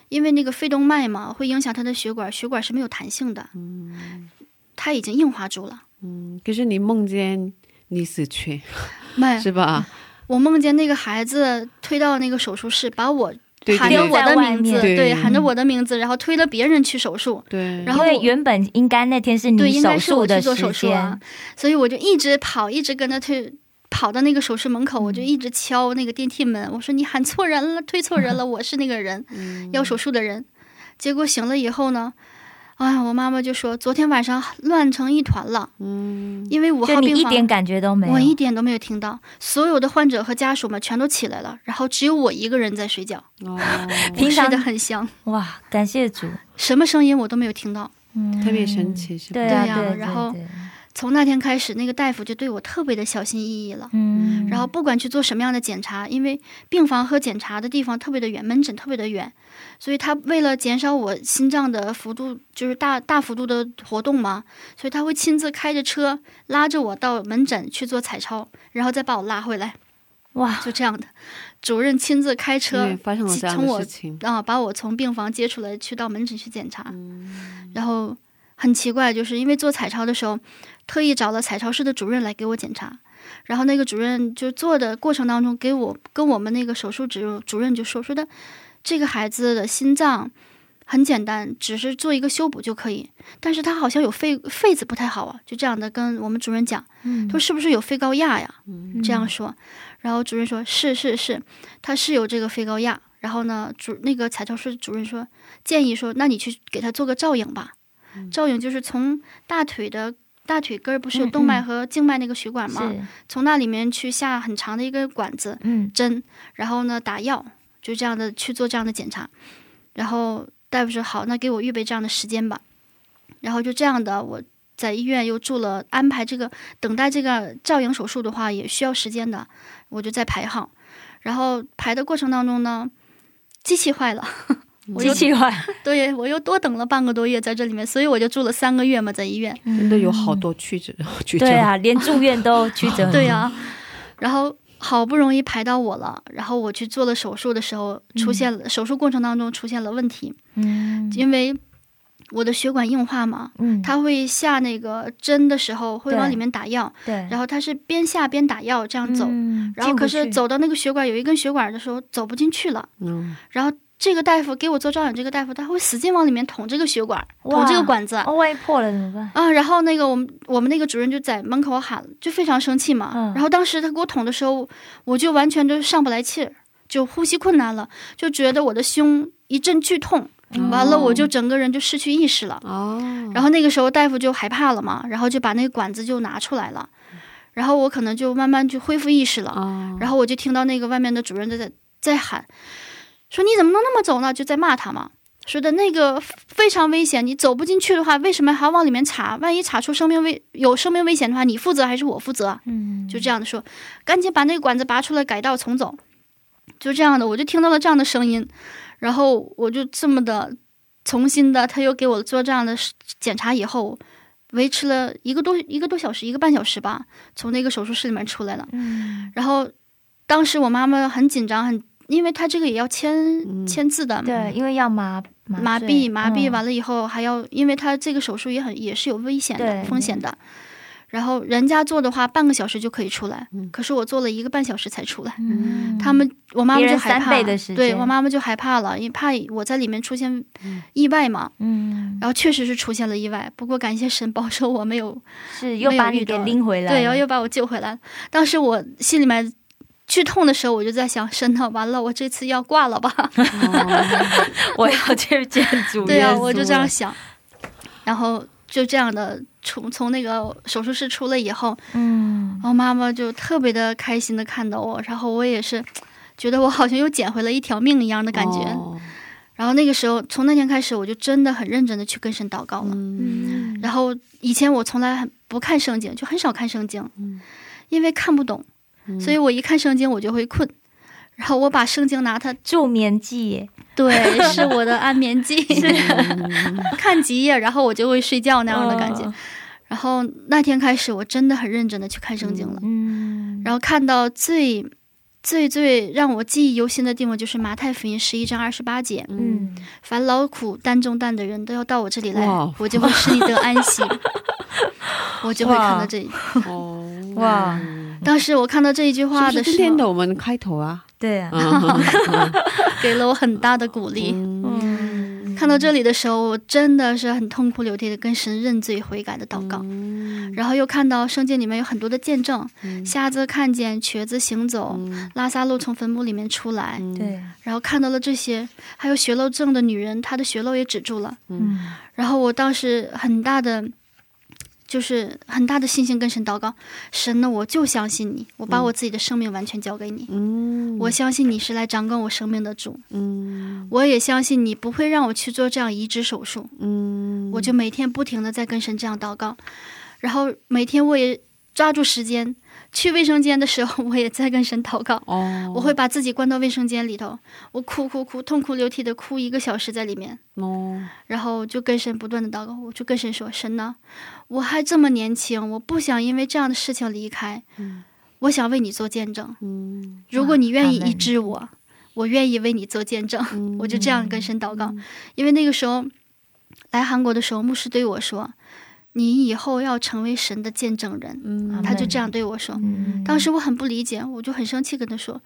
因为那个肺动脉嘛，会影响他的血管，血管是没有弹性的，嗯他已经硬化住了。嗯，可是你梦见你死去没，[LAUGHS] 是吧？[LAUGHS] 我梦见那个孩子推到那个手术室，把我喊着我的名字，面对。对，喊着我的名字，然后推了别人去手术。对，然后原本应该那天是对，你应该手术的是我去做手时间术啊，，所以我就一直跑，一直跟他推，跑到那个手术门口，我就一直敲那个电梯门，我说你喊错人了，推错人了，我是那个人要手术的人。结果醒了以后呢，哎呀，我妈妈就说昨天晚上乱成一团了，嗯，因为五就号病房一点感觉都没有。我一点都没有听到，所有的患者和家属们全都起来了，然后只有我一个人在睡觉，哦，[LAUGHS] 平常我睡得很香，哇，感谢主，什么声音我都没有听到。嗯特别神。奇，是吧？对呀对，然后从那天开始，那个大夫就对我特别的小心翼翼了。嗯，然后不管去做什么样的检查，因为病房和检查的地方特别的远，门诊特别的远，所以他为了减少我心脏的幅度，就是大大幅度的活动嘛，所以他会亲自开着车拉着我到门诊去做彩超，然后再把我拉回来。哇，就这样的，主任亲自开车，发生了这样从我的事情，啊，把我从病房接出来，去到门诊去检查。然后很奇怪，就是因为做彩超的时候，特意找了彩超室的主任来给我检查。然后那个主任就做的过程当中，给我跟我们那个手术主主任就说说的，这个孩子的心脏很简单，只是做一个修补就可以，但是他好像有肺肺子不太好啊，就这样的跟我们主任讲，嗯他说是不是有肺高压呀？这样说，然后主任说是是是，他是有这个肺高压。然后呢，主那个彩超室主任说建议说，那你去给他做个造影吧。造影就是从大腿的大腿根儿不是有动脉和静脉那个血管吗？是，从那里面去下很长的一个管子嗯针，然后呢打药，就这样的去做这样的检查。然后大夫说好，那给我预备这样的时间吧。然后就这样的，我在医院又住了，安排这个等待这个造影手术的话也需要时间的，我就在排号。然后排的过程当中呢，机器坏了，[LAUGHS] 我机器坏，[LAUGHS] 对我又多等了半个多月在这里面，所以我就住了三个月嘛，在医院。真的有好多曲折，曲折。对啊，连住院都曲折。[LAUGHS] 对呀、然后好不容易排到我了，然后我去做了手术的时候，出现了、手术过程当中出现了问题，嗯因为我的血管硬化嘛，嗯，它会下那个针的时候会往里面打药，对，然后它是边下边打药这样走，嗯然后可是，走到那个血管有一根血管的时候走不进去了，嗯，然后。这个大夫给我做照影，这个大夫他会使劲往里面捅这个血管，捅这个管子哦，万一破了怎么办？啊。然后那个我们我们那个主任就在门口喊，就非常生气嘛。嗯然后当时他给我捅的时候，我就完全就上不来气儿，就呼吸困难了，就觉得我的胸一阵剧痛，完了我就整个人就失去意识了。哦，然后那个时候大夫就害怕了嘛，然后就把那个管子就拿出来了，然后我可能就慢慢就恢复意识了。哦，然后我就听到那个外面的主任在在在喊，说你怎么能那么走呢？就在骂他嘛，说的那个非常危险，你走不进去的话，为什么还要往里面插？万一查出生命危有生命危险的话，你负责还是我负责？嗯，就这样的说，赶紧把那个管子拔出来，改道重走。就这样的，我就听到了这样的声音，然后我就这么的重新的，他又给我做这样的检查以后，维持了一个多一个多小时，一个半小时吧，从那个手术室里面出来了。嗯，然后当时我妈妈很紧张，很因为他这个也要签、嗯签字的，对，因为要麻麻醉痹麻痹嗯完了以后还要，因为他这个手术也很也是有危险的风险的。然后人家做的话，半个小时就可以出来，可是我做了一个半小时才出来。嗯，他们，我妈妈就害怕，对我妈妈就害怕了，因为怕我在里面出现意外嘛。嗯然后确实是出现了意外，不过感谢神保守我没有，是又把你给拎回来，对，然后又把我救回来了。当时我心里面剧痛的时候，我就在想，神呐，完了，我这次要挂了吧？[LAUGHS] 我要去见主对啊、我就这样想。然后就这样的从从那个手术室出来以后，嗯我妈妈就特别的开心的看到我，然后我也是觉得我好像又捡回了一条命一样的感觉。哦然后那个时候，从那天开始，我就真的很认真的去跟神祷告了。嗯，然后以前我从来很不看圣经，就很少看圣经，嗯因为看不懂，所以我一看圣经我就会困。然后我把圣经拿它，[LAUGHS] 助眠剂，对，是我的安眠剂，[LAUGHS] 看几页，然后我就会睡觉那样的感觉。哦 [LAUGHS] 然后那天开始，我真的很认真的去看圣经了。嗯，然后看到最最最让我记忆犹新的地方，就是马太福音十一章二十八节：嗯，凡劳苦担重担的人都要到我这里来，我就会使你得安息。我就会看到这里。哦，哇，[LAUGHS] 当时我看到这一句话是不是今的时候，天的我们开头啊？对。啊 [LAUGHS] [LAUGHS] 给了我很大的鼓励。嗯，看到这里的时候，我真的是很痛哭流涕的跟神认罪悔改的祷告。然后又看到圣经里面有很多的见证，瞎子看见，瘸子行走，拉萨路从坟墓里面出来，对，然后看到了这些，还有血漏症的女人，她的血漏也止住了。嗯。然后我当时很大的，就是很大的信心跟神祷告，神呢，我就相信你，我把我自己的生命完全交给你，嗯。我相信你是来掌管我生命的主，嗯。我也相信你不会让我去做这样移植手术，嗯，我就每天不停的在跟神这样祷告，然后每天我也抓住时间。去卫生间的时候，[LAUGHS] 我也在跟神祷告。哦，我会把自己关到卫生间里头，我哭哭哭，痛哭流涕的哭一个小时在里面。哦，然后就跟神不断的祷告，我就跟神说：“神呢，我还这么年轻，我不想因为这样的事情离开。我想为你做见证。嗯如果你愿意医治我，我愿意为你做见证。嗯 [LAUGHS] 我就这样跟神祷告，因为那个时候来韩国的时候，牧师对我说：“你以后要成为神的见证人。”嗯他就这样对我说。嗯当时我很不理解，我就很生气，跟他说：“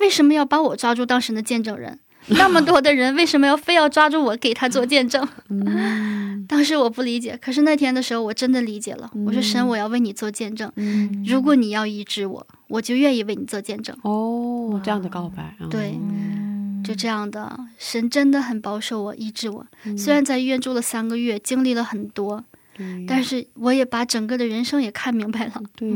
为什么要把我抓住当神的见证人？那么多的人，为什么要非要抓住我给他做见证？”嗯 [LAUGHS] 当时我不理解，可是那天的时候，我真的理解了。我说：“神，我要为你做见证。嗯如果你要医治我，我就愿意为你做见证。哦，这样的告白，嗯对嗯就这样的，神真的很保守我，医治我。嗯虽然在医院住了三个月，经历了很多，对但是我也把整个的人生也看明白了。对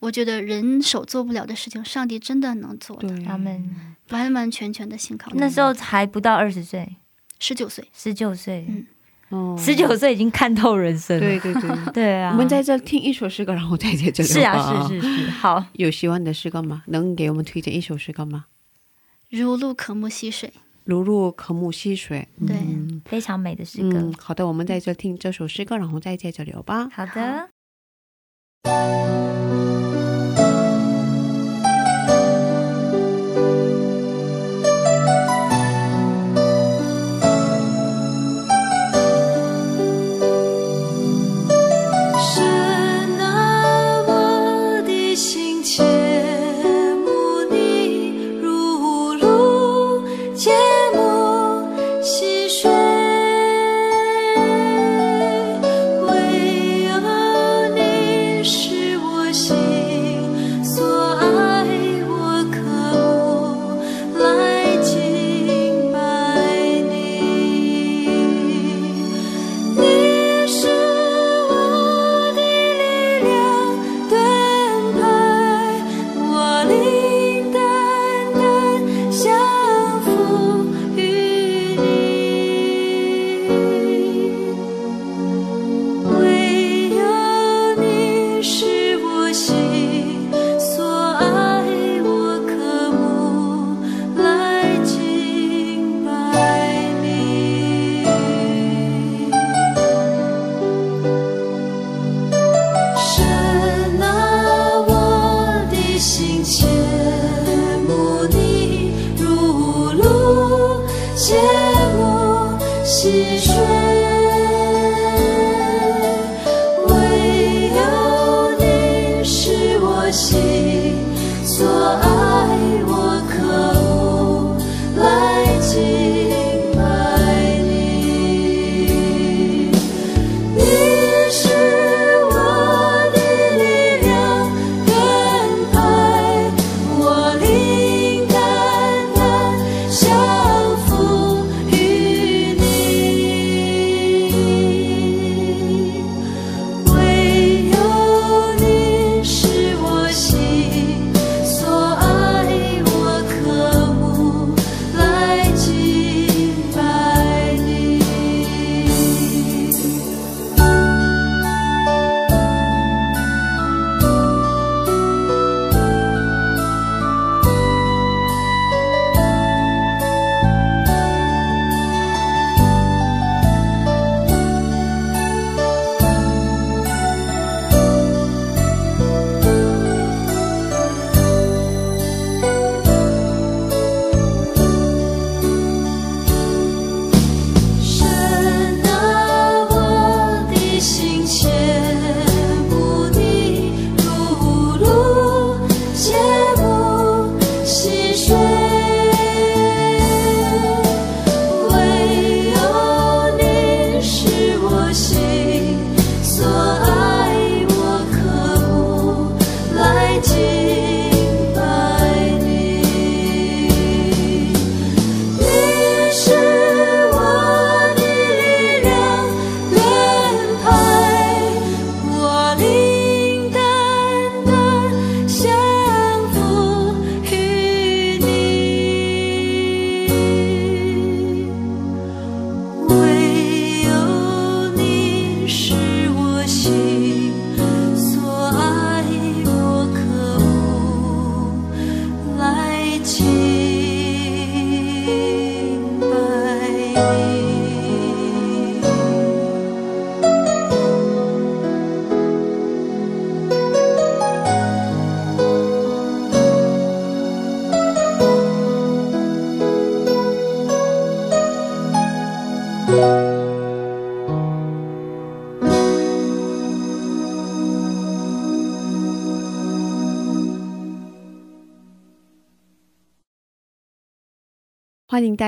我觉得人手做不了的事情，上帝真的能做的，对，他们完完全全的信靠。那时候还不到二十岁，十九岁，十九岁，嗯哦十九岁已经看透人生了。对对对。[LAUGHS] 对啊，我们在这听一首诗歌，然后再在这里是啊，是是是，好，有喜欢的诗歌吗？能给我们推荐一首诗歌吗？如露可慕溪水。如入可慕溪水。对嗯非常美的诗歌。嗯，好的，我们在这听这首诗歌，然后再接着聊吧。好的，神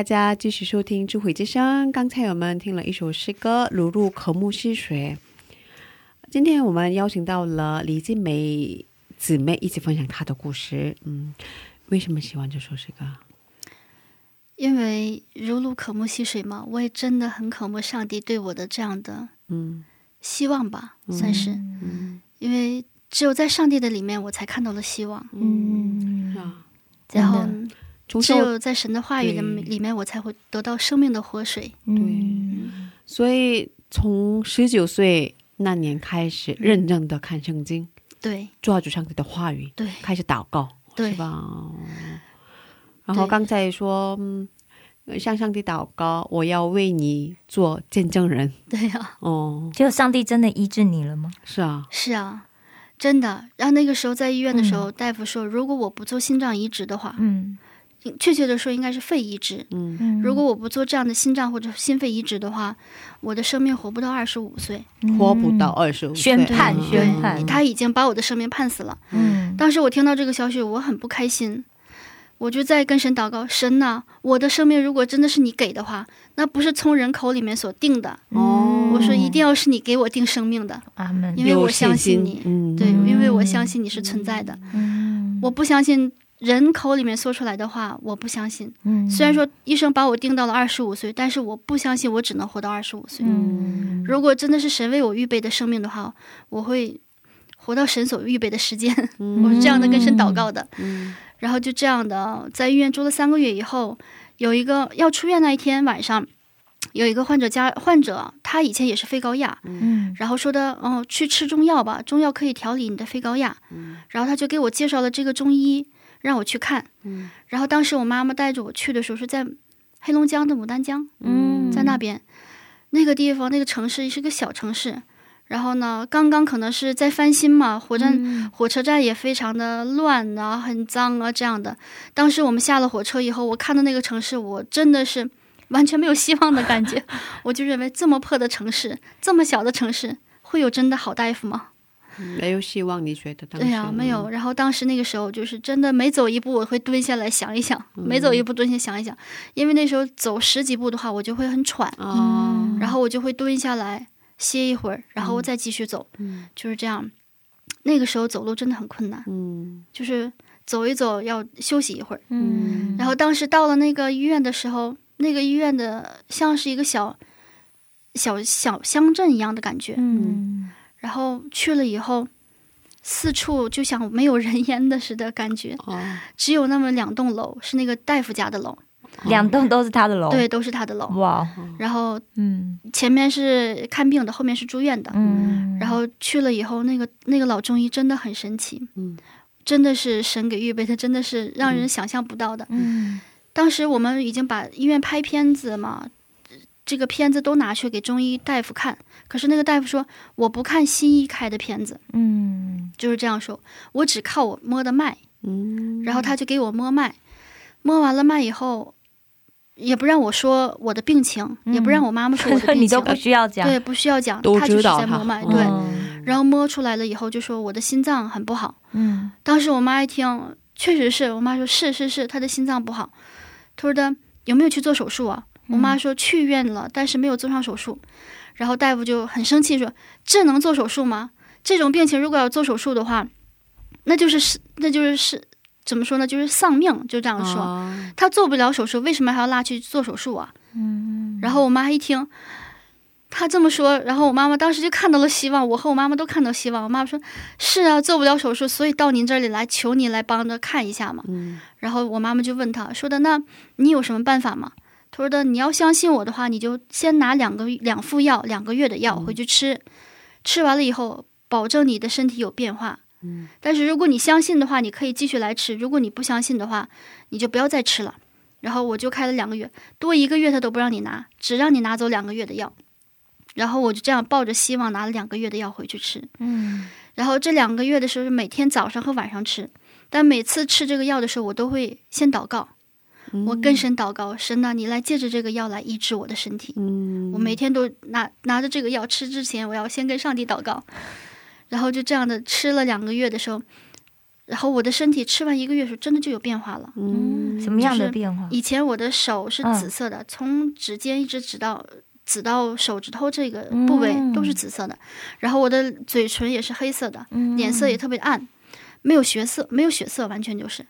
大家继续收听《智慧之声》。刚才我们听了一首诗歌《如入渴慕溪水》。今天我们邀请到了李静梅姊妹一起分享她的故事。嗯，为什么喜欢这首诗歌？因为如入渴慕溪水嘛，我也真的很渴慕上帝对我的这样的嗯希望吧，算是。嗯因为只有在上帝的里面，我才看到了希望。嗯是，啊，只有在神的话语的里面，我才会得到生命的活水。嗯，所以从十九岁那年开始，认真的看圣经，对。抓住上帝的话语，对开始祷告，对。是吧？然后刚才说，嗯，向上帝祷告，我要为你做见证人。[LAUGHS] 对呀、哦，结果上帝真的医治你了吗？是啊，是啊，真的。然后那个时候在医院的时候，大夫说，如果我不做心脏移植的话，嗯确切的说应该是肺移植。嗯。嗯，如果我不做这样的心脏或者心肺移植的话，我的生命活不到二十五岁。活不到二十五岁，宣判嗯。宣判。他已经把我的生命判死了。嗯，当时我听到这个消息，我很不开心，我就在跟神祷告：神呐，我的生命如果真的是你给的话，那不是从人口里面所定的。哦，我说一定要是你给我定生命的，阿门，因为我相信你。嗯，对，因为我相信你是存在的，嗯。我不相信人口里面说出来的话，我不相信。嗯虽然说医生把我定到了二十五岁，但是我不相信我只能活到二十五岁。嗯如果真的是神为我预备的生命的话，我会活到神所预备的时间。[LAUGHS] 我是这样的跟神祷告的。嗯然后就这样的在医院住了三个月以后，有一个要出院那一天晚上，有一个患者家患者，他以前也是肺高压，嗯然后说的哦去吃中药吧，中药可以调理你的肺高压。然后他就给我介绍了这个中医，让我去看。然后当时我妈妈带着我去的时候是在黑龙江的牡丹江，嗯在那边那个地方那个城市是个小城市。然后呢，刚刚可能是在翻新嘛，火站、嗯火车站也非常的乱啊，很脏啊这样的。当时我们下了火车以后，我看到那个城市，我真的是完全没有希望的感觉。[LAUGHS] 我就认为这么破的城市，这么小的城市，会有真的好大夫吗？没有希望，你觉得当时？对呀、没有。然后当时那个时候，就是真的每走一步，我会蹲下来想一想，嗯每走一步蹲下想一想，因为那时候走十几步的话，我就会很喘，哦，然后我就会蹲下来歇一会儿，然后我再继续走，嗯就是这样。那个时候走路真的很困难，嗯就是走一走要休息一会儿。嗯然后当时到了那个医院的时候，那个医院的像是一个小小小乡镇一样的感觉。嗯然后去了以后，四处就像没有人烟的似的感觉，哦，只有那么两栋楼是那个大夫家的楼，两栋都是他的楼，对，，都是他的楼。哇，然后嗯前面是看病的，后面是住院的。嗯，然后去了以后，那个那个老中医真的很神奇，嗯真的是神给预备的，真的是让人想象不到的。嗯当时我们已经把医院拍片子嘛，这个片子都拿去给中医大夫看，可是那个大夫说我不看西医开的片子，嗯就是这样说，我只靠我摸的脉，嗯，然后他就给我摸脉，摸完了脉以后，也不让我说我的病情，嗯也不让我妈妈说我的 [LAUGHS] 病情，你都不需要讲，对，不需要讲，都他就是在摸脉，嗯对。嗯然后摸出来了以后，就说我的心脏很不好。嗯当时我妈一听，确实是我妈说是是是，她的心脏不好。她说的有没有去做手术啊？我妈说去院了，但是没有做上手术。然后大夫就很生气说：“这能做手术吗？这种病情如果要做手术的话，那就是是那就是是怎么说呢？就是丧命，就这样说。哦他做不了手术，为什么还要拉去做手术啊？嗯，然后我妈一听，她这么说，然后我妈妈当时就看到了希望，我和我妈妈都看到希望。我妈妈说：“是啊，做不了手术，所以到您这里来，求你来帮着看一下嘛。嗯然后我妈妈就问他说的：“那你有什么办法吗？”她说的：“你要相信我的话，你就先拿两个两副药，两个月的药回去吃，吃完了以后，保证你的身体有变化。嗯但是如果你相信的话，你可以继续来吃；如果你不相信的话，你就不要再吃了。”然后我就开了两个月，多一个月他都不让你拿，只让你拿走两个月的药。然后我就这样抱着希望拿了两个月的药回去吃。嗯然后这两个月的时候是每天早上和晚上吃，但每次吃这个药的时候，我都会先祷告，我更神祷告，神呐，你来借着这个药来医治我的身体。嗯我每天都拿拿着这个药吃之前，我要先跟上帝祷告，然后就这样的吃了两个月的时候，然后我的身体吃完一个月的时候，真的就有变化了。嗯，什么样的变化？以前我的手是嗯。紫色的，从指尖一直指到指到手指头这个部位嗯都是紫色的，然后我的嘴唇也是黑色的，嗯脸色也特别暗，没有血色，没有血色，完全就是，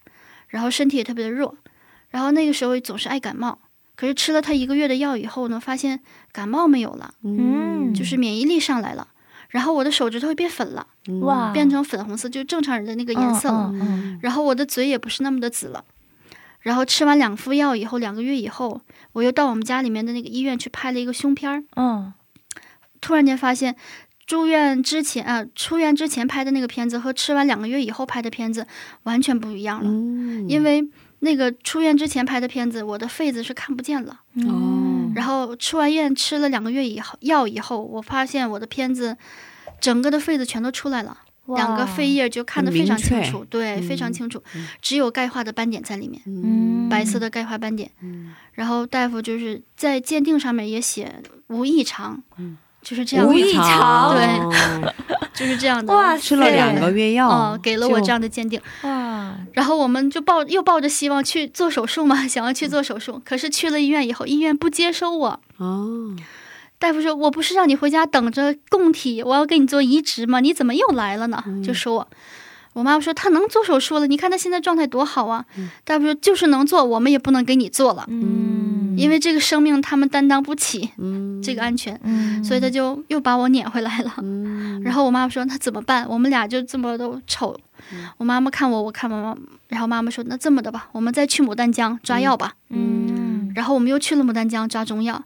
然后身体也特别的弱，然后那个时候总是爱感冒，可是吃了他一个月的药以后呢，发现感冒没有了，嗯。就是免疫力上来了。然后我的手指头也变粉了，哇。变成粉红色，就正常人的那个颜色了。嗯嗯然后我的嘴也不是那么的紫了。然后吃完两副药以后，两个月以后，我又到我们家里面的那个医院去拍了一个胸片儿，嗯。突然间发现，住院之前啊、出院之前拍的那个片子和吃完两个月以后拍的片子完全不一样了。嗯，因为那个出院之前拍的片子，我的痱子是看不见了。嗯哦，然后出完院吃了两个月以后药以后，我发现我的片子整个的痱子全都出来了。两个肺叶就看得非常清楚，对，嗯非常清楚嗯，只有钙化的斑点在里面，嗯白色的钙化斑点。嗯然后大夫就是在鉴定上面也写无异常，嗯就是这样，无异常对，就是这样的。哇吃了两个月药，哦，给了我这样的鉴定，哇，然后我们就抱又抱着希望去做手术嘛，[LAUGHS] 想要去做手术，可是去了医院以后，医院不接收我。哦，大夫说：“我不是让你回家等着供体，我要给你做移植吗？你怎么又来了呢？”就说我。我妈妈说：“她能做手术了，你看她现在状态多好啊。大夫说：“就是能做，我们也不能给你做了，嗯，因为这个生命他们担当不起嗯，这个安全，嗯所以他就又把我撵回来了。嗯，[LAUGHS] 然后我妈妈说：“那怎么办？我们俩就这么都丑。我妈妈看我，我看妈妈。然后妈妈说：“那这么的吧，我们再去牡丹江抓药吧。嗯然后我们又去了牡丹江抓中药，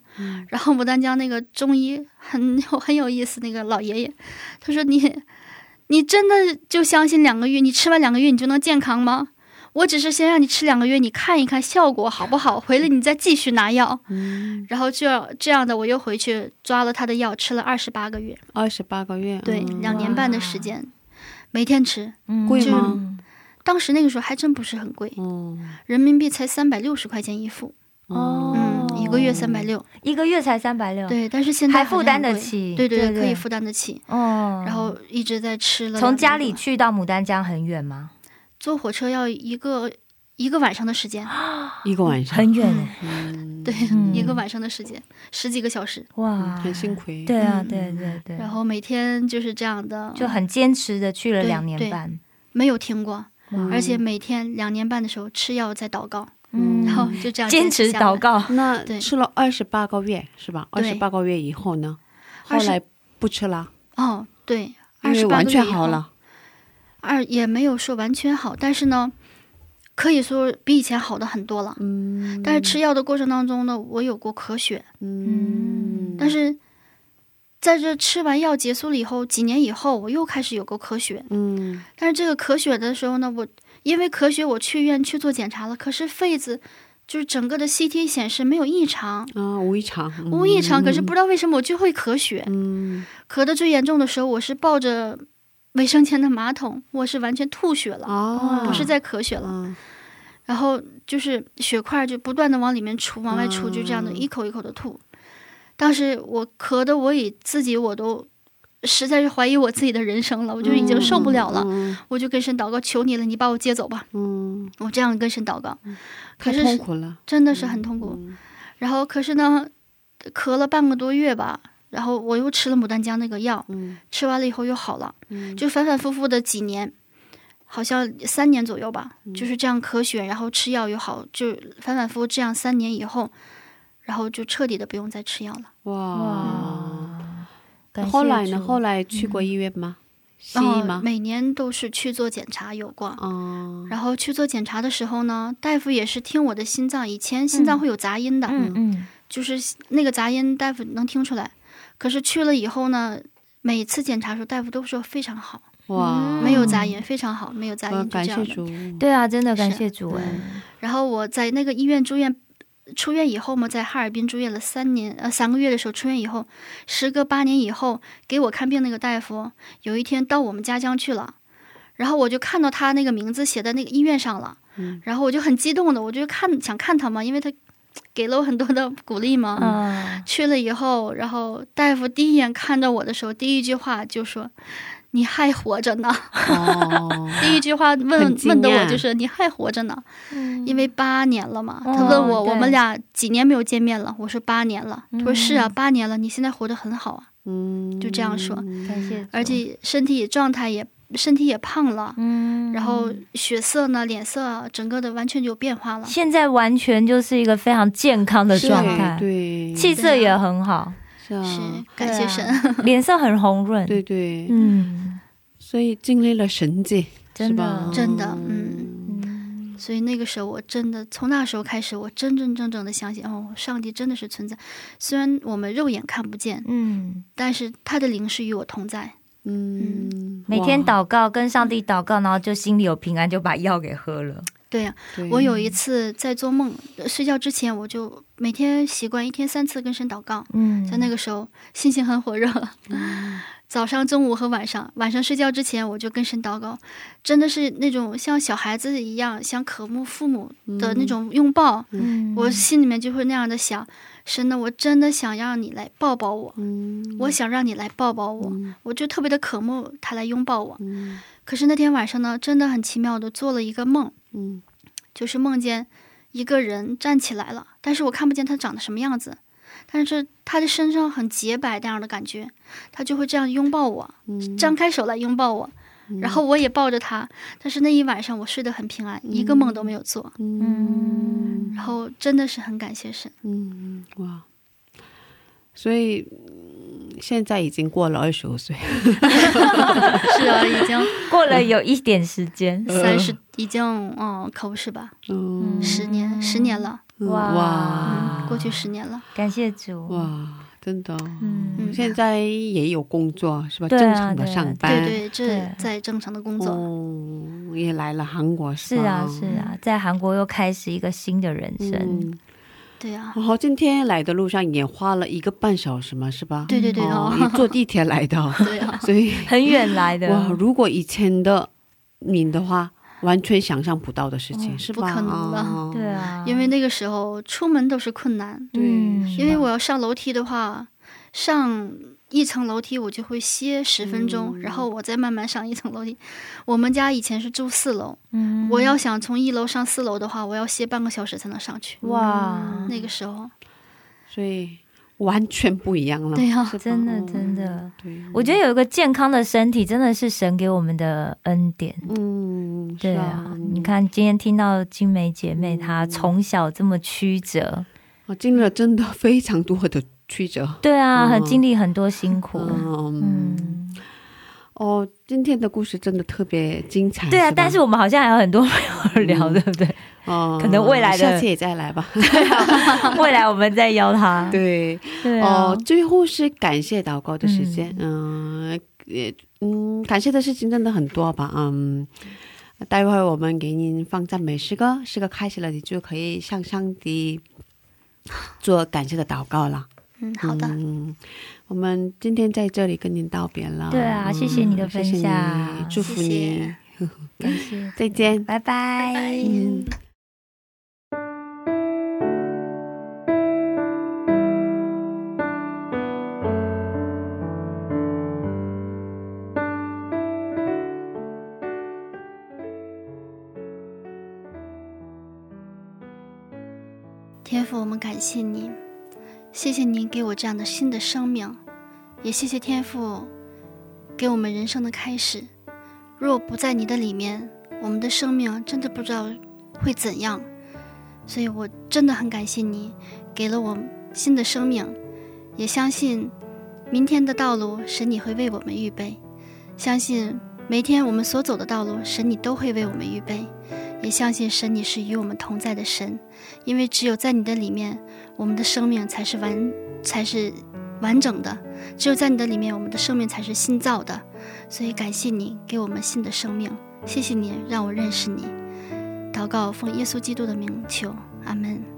然后牡丹江那个中医很有很有意思，那个老爷爷，他说你你真的就相信两个月，你吃完两个月你就能健康吗？我只是先让你吃两个月，你看一看效果好不好，回来你再继续拿药。嗯，然后这这样的，我又回去抓了他的药，吃了二十八个月，二十八个月，对，嗯。两年半的时间，每天吃。嗯。贵吗？当时那个时候还真不是很贵，哦人民币才三百六十块钱一副，哦。嗯，一个月三百六。一个月才三百六，对，但是现在还负担得起对对对可以负担得起。哦，然后一直在吃了。从家里去到牡丹江很远吗？坐火车要一个一个晚上的时间，一个晚上，很远对，嗯。一个晚上的时间，十几个小时。哇，很辛苦，对啊，嗯。对对对，然后每天就是这样的，就很坚持的去了两年半，没有停过，而且每天两年半的时候吃药在祷告，嗯然后就这样坚持祷。告，那对吃了二十八个月是吧？二十八个月以后呢？后来不吃了，哦，对，二十八完个月以后，全好了。二也没有说完全好，但是呢，可以说比以前好的很多了。嗯，但是吃药的过程当中呢，我有过咳血，嗯，但是在这吃完药结束了以后，几年以后我又开始有过咳血。嗯但是这个咳血的时候呢，我因为咳血，我去医院去做检查了，可是肺子就是整个的 CT 显示没有异常，啊，无异常，无异常，可是不知道为什么我就会咳血。嗯咳的最严重的时候，我是抱着卫生间的马桶，我是完全吐血了，啊，不是在咳血了。嗯然后就是血块就不断的往里面出，往外出，就这样的嗯一口一口的吐。当时我咳的，我以自己我都实在是怀疑我自己的人生了，我就已经受不了了。嗯我就跟神祷告，求你了，你把我接走吧。嗯，我这样跟神祷告，可是痛苦了，真的是很痛苦。嗯然后可是呢，咳了半个多月吧，然后我又吃了牡丹江那个药，嗯吃完了以后又好了，嗯就反反复复的几年，好像三年左右吧，嗯就是这样咳血，然后吃药又好，就反反复复这样三年以后，然后就彻底的不用再吃药了。哇。后来呢？后来去过医院吗？西然后医吗？每年都是去做检查有过。哦，然后去做检查的时候呢，大夫也是听我的心脏，以前心脏会有杂音的，嗯嗯就是那个杂音，大夫能听出来。可是去了以后呢，每次检查的时候，大夫都说非常好，哇，没有杂音，非常好，没有杂音，呃就这样的。感谢主，对啊，真的感谢主哎，然后我在那个医院住院，出院以后嘛，在哈尔滨住院了三年，呃，三个月的时候出院以后，时隔八年以后给我看病那个大夫，有一天到我们家乡去了，然后我就看到他那个名字写在那个医院上了，嗯然后我就很激动的，我就看想看他嘛，因为他给了我很多的鼓励嘛。嗯，去了以后，然后大夫第一眼看到我的时候，第一句话就说：“你还活着呢。哦，[LAUGHS] 第一句话问问的我就是你还活着呢，嗯。因为八年了嘛。哦他问我对。我们俩几年没有见面了，我说八年了。他说是啊，嗯八年了，你现在活得很好啊，嗯，就这样说。感谢，而且身体状态也身体也胖了，嗯。然后血色呢，脸色啊整个的完全就有变化了。现在完全就是一个非常健康的状态，对，气色也很好，是啊，是感谢神，[LAUGHS] 脸色很红润，对对，嗯，所以经历了神迹，真的？真的嗯。嗯。所以那个时候我真的从那时候开始，我真真正正的相信哦，上帝真的是存在。虽然我们肉眼看不见，嗯，但是他的灵是与我同在。嗯，每天，祷告，跟上帝祷告，然后就心里有平安，就把药给喝了。对呀、对。我有一次在做梦，呃睡觉之前我就每天习惯一天三次跟神祷告，嗯，在那个时候心情很火热。[LAUGHS] 早上、中午和晚上，晚上睡觉之前我就跟神祷告，真的是那种像小孩子一样，想渴慕父母的那种拥抱。嗯。我心里面就会那样的想，神呢，我真的想让你来抱抱我，嗯。我想让你来抱抱我，我就特别的渴慕他来拥抱我。嗯。可是那天晚上呢，真的很奇妙的做了一个梦，嗯。就是梦见一个人站起来了，但是我看不见他长得什么样子，但是他的身上很洁白那样的感觉，他就会这样拥抱我，嗯。张开手来拥抱我，然后我也抱着他，但是那一晚上我睡得很平安，一个梦都没有做，嗯。然后真的是很感谢神。嗯哇，所以嗯现在已经过了二十五岁，[LAUGHS] 是啊，已经过了有一点时间，三十，已经嗯，可不是吧？嗯。十年，十年了，哇哇。嗯，过去十年了。感谢主，哇，真的，嗯。现在也有工作是吧？啊正常的上班，对对，这在正常的工作。哦，也来了韩国吧？是啊是啊，在韩国又开始一个新的人生，嗯，对呀、然后今天来的路上也花了一个半小时嘛，是吧？对对对哦，坐地铁来的，[LAUGHS] 对啊、[LAUGHS] 所以很远来的，哇，如果以前的你的话，完全想象不到的事情，嗯是吧？不可能的哦。对，啊，因为那个时候出门都是困难，对嗯因为我要上楼梯的话，上一层楼梯我就会歇十分钟，嗯然后我再慢慢上一层楼梯。我们家以前是住四楼，嗯我要想从一楼上四楼的话，我要歇半个小时才能上去。哇，那个时候，所以完全不一样了。对呀、真的哦真的，对，我觉得有一个健康的身体，真的是神给我们的恩典。嗯，对是啊，你，看今天听到金梅姐妹，嗯她从小这么曲折，我经历了真的非常多的曲折。对啊，嗯很经历很多辛苦。嗯，嗯，哦，今天的故事真的特别精彩。对啊，吧但是我们好像还有很多没有聊，对不对？哦，可能未来的下次也再来吧。[LAUGHS] 未来我们再邀他。对，对啊哦，，最后是感谢祷告的时间，嗯，也嗯，感谢的事情真的很多吧，嗯。待会儿我们给您放赞美诗歌，诗歌开始了，你就可以向上帝做感谢的祷告了。嗯，好的，嗯，我们今天在这里跟您道别了。对啊嗯谢谢你的分享谢谢祝福谢你谢，[LAUGHS] 感谢，再见。拜拜。嗯。天父，我们感谢你，谢谢您给我这样的新的生命，也谢谢天父给我们人生的开始。若不在你的里面，我们的生命真的不知道会怎样。所以我真的很感谢你，给了我新的生命，也相信明天的道路，神你会为我们预备。相信每天我们所走的道路，神你都会为我们预备。也相信神你是与我们同在的神。因为只有在你的里面，我们的生命才是完，才是完整的。只有在你的里面，我们的生命才是新造的。所以感谢你给我们新的生命，谢谢你让我认识你。祷告奉耶稣基督的名求，阿门。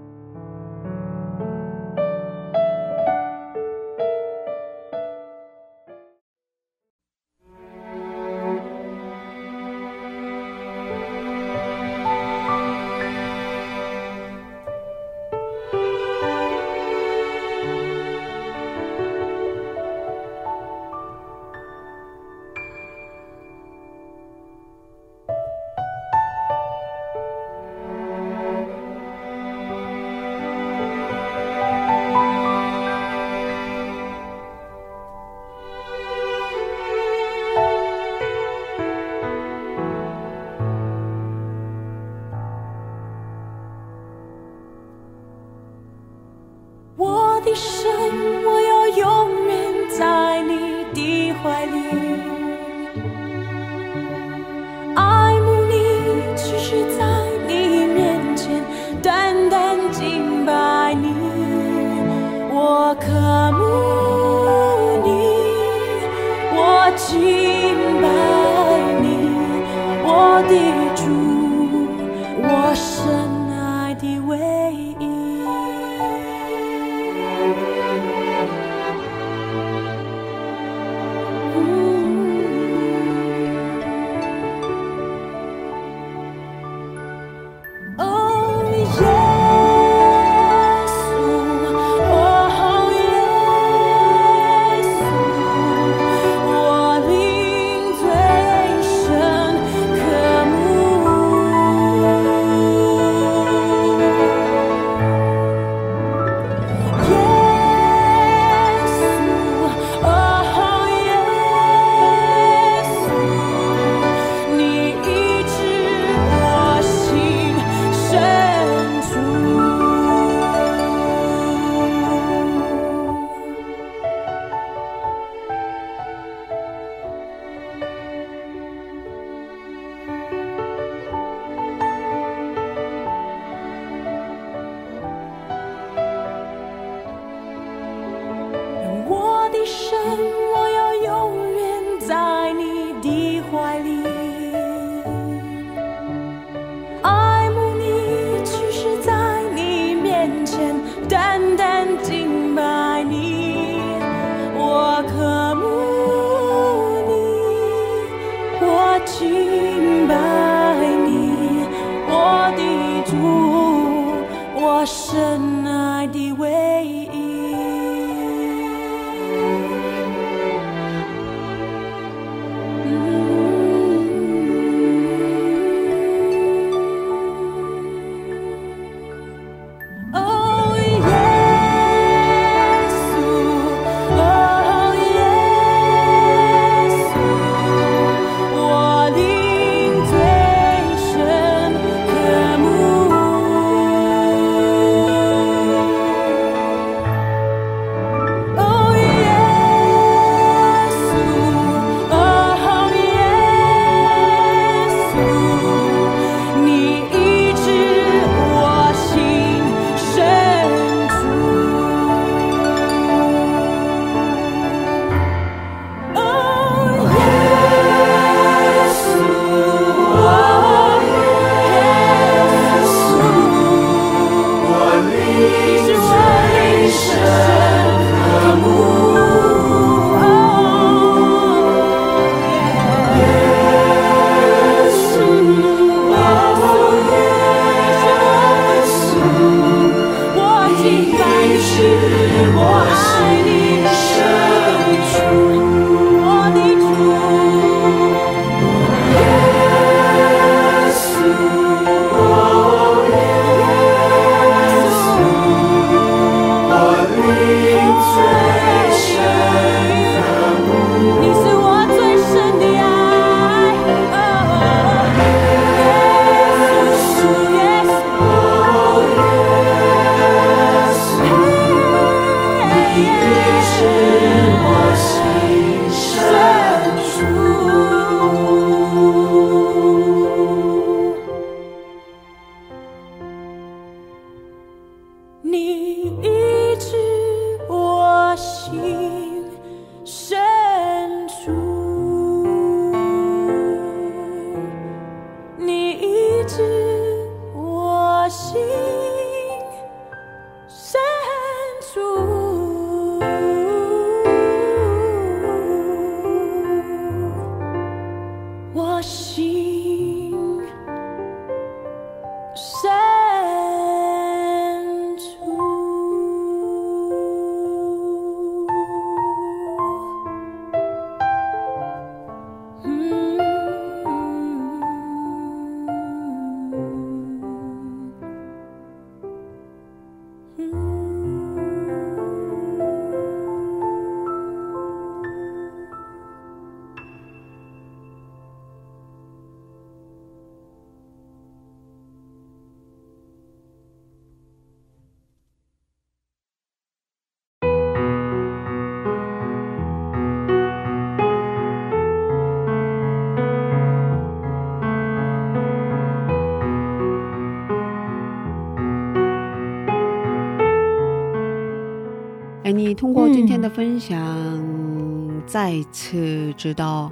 再次知道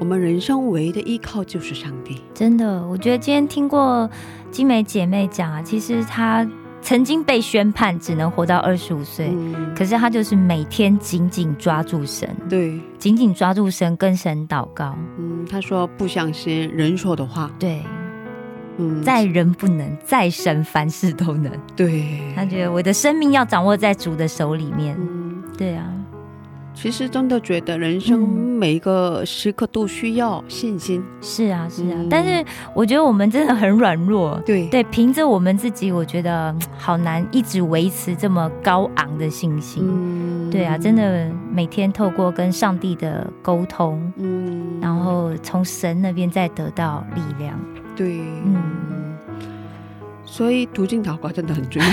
我们人生唯一的依靠就是上帝。真的，我觉得今天听过金梅姐妹讲啊，其实她曾经被宣判只能活到二十五岁，嗯，可是她就是每天紧紧抓住神，对，紧紧抓住神，跟神祷告。嗯，她说不相信人说的话，对，嗯，在人不能，在神凡事都能。对，他觉得我的生命要掌握在主的手里面。嗯，对啊，其实真的觉得人生嗯每一个时刻都需要信心，是啊，是啊。嗯但是我觉得我们真的很软弱。对，对，凭着我们自己，我觉得嗯 [TSK] 好难一直维持这么高昂的信心。嗯对啊，真，的每天透过跟上帝的沟通，嗯，然后从神那边再得到力量。对，嗯嗯，所以读经祷告真的很重要，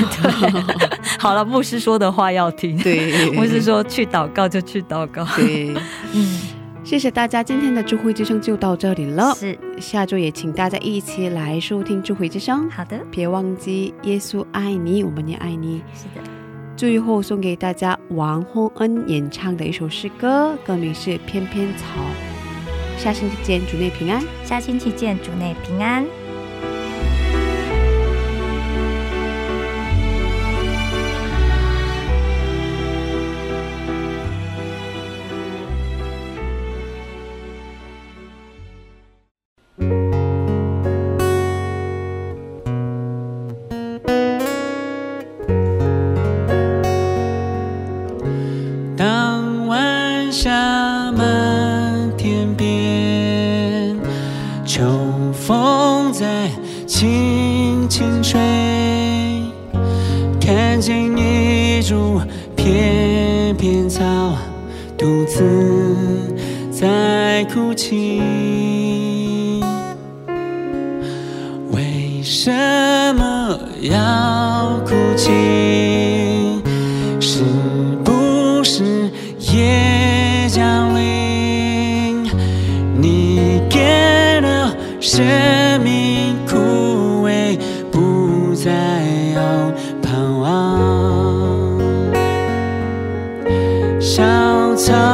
[LAUGHS] 好了，牧师说的话要听。对，牧师说去祷告就去祷告。对。[LAUGHS] 嗯，谢谢大家，今天的智慧之声就到这里了。是下周也请大家一起来收听智慧之声，好的，别忘记耶稣爱你，我们也爱你。是的。最后送给大家王洪恩演唱的一首诗歌，歌名是《翩翩草》。下星期见，主内平安。下星期见，主内平安。小草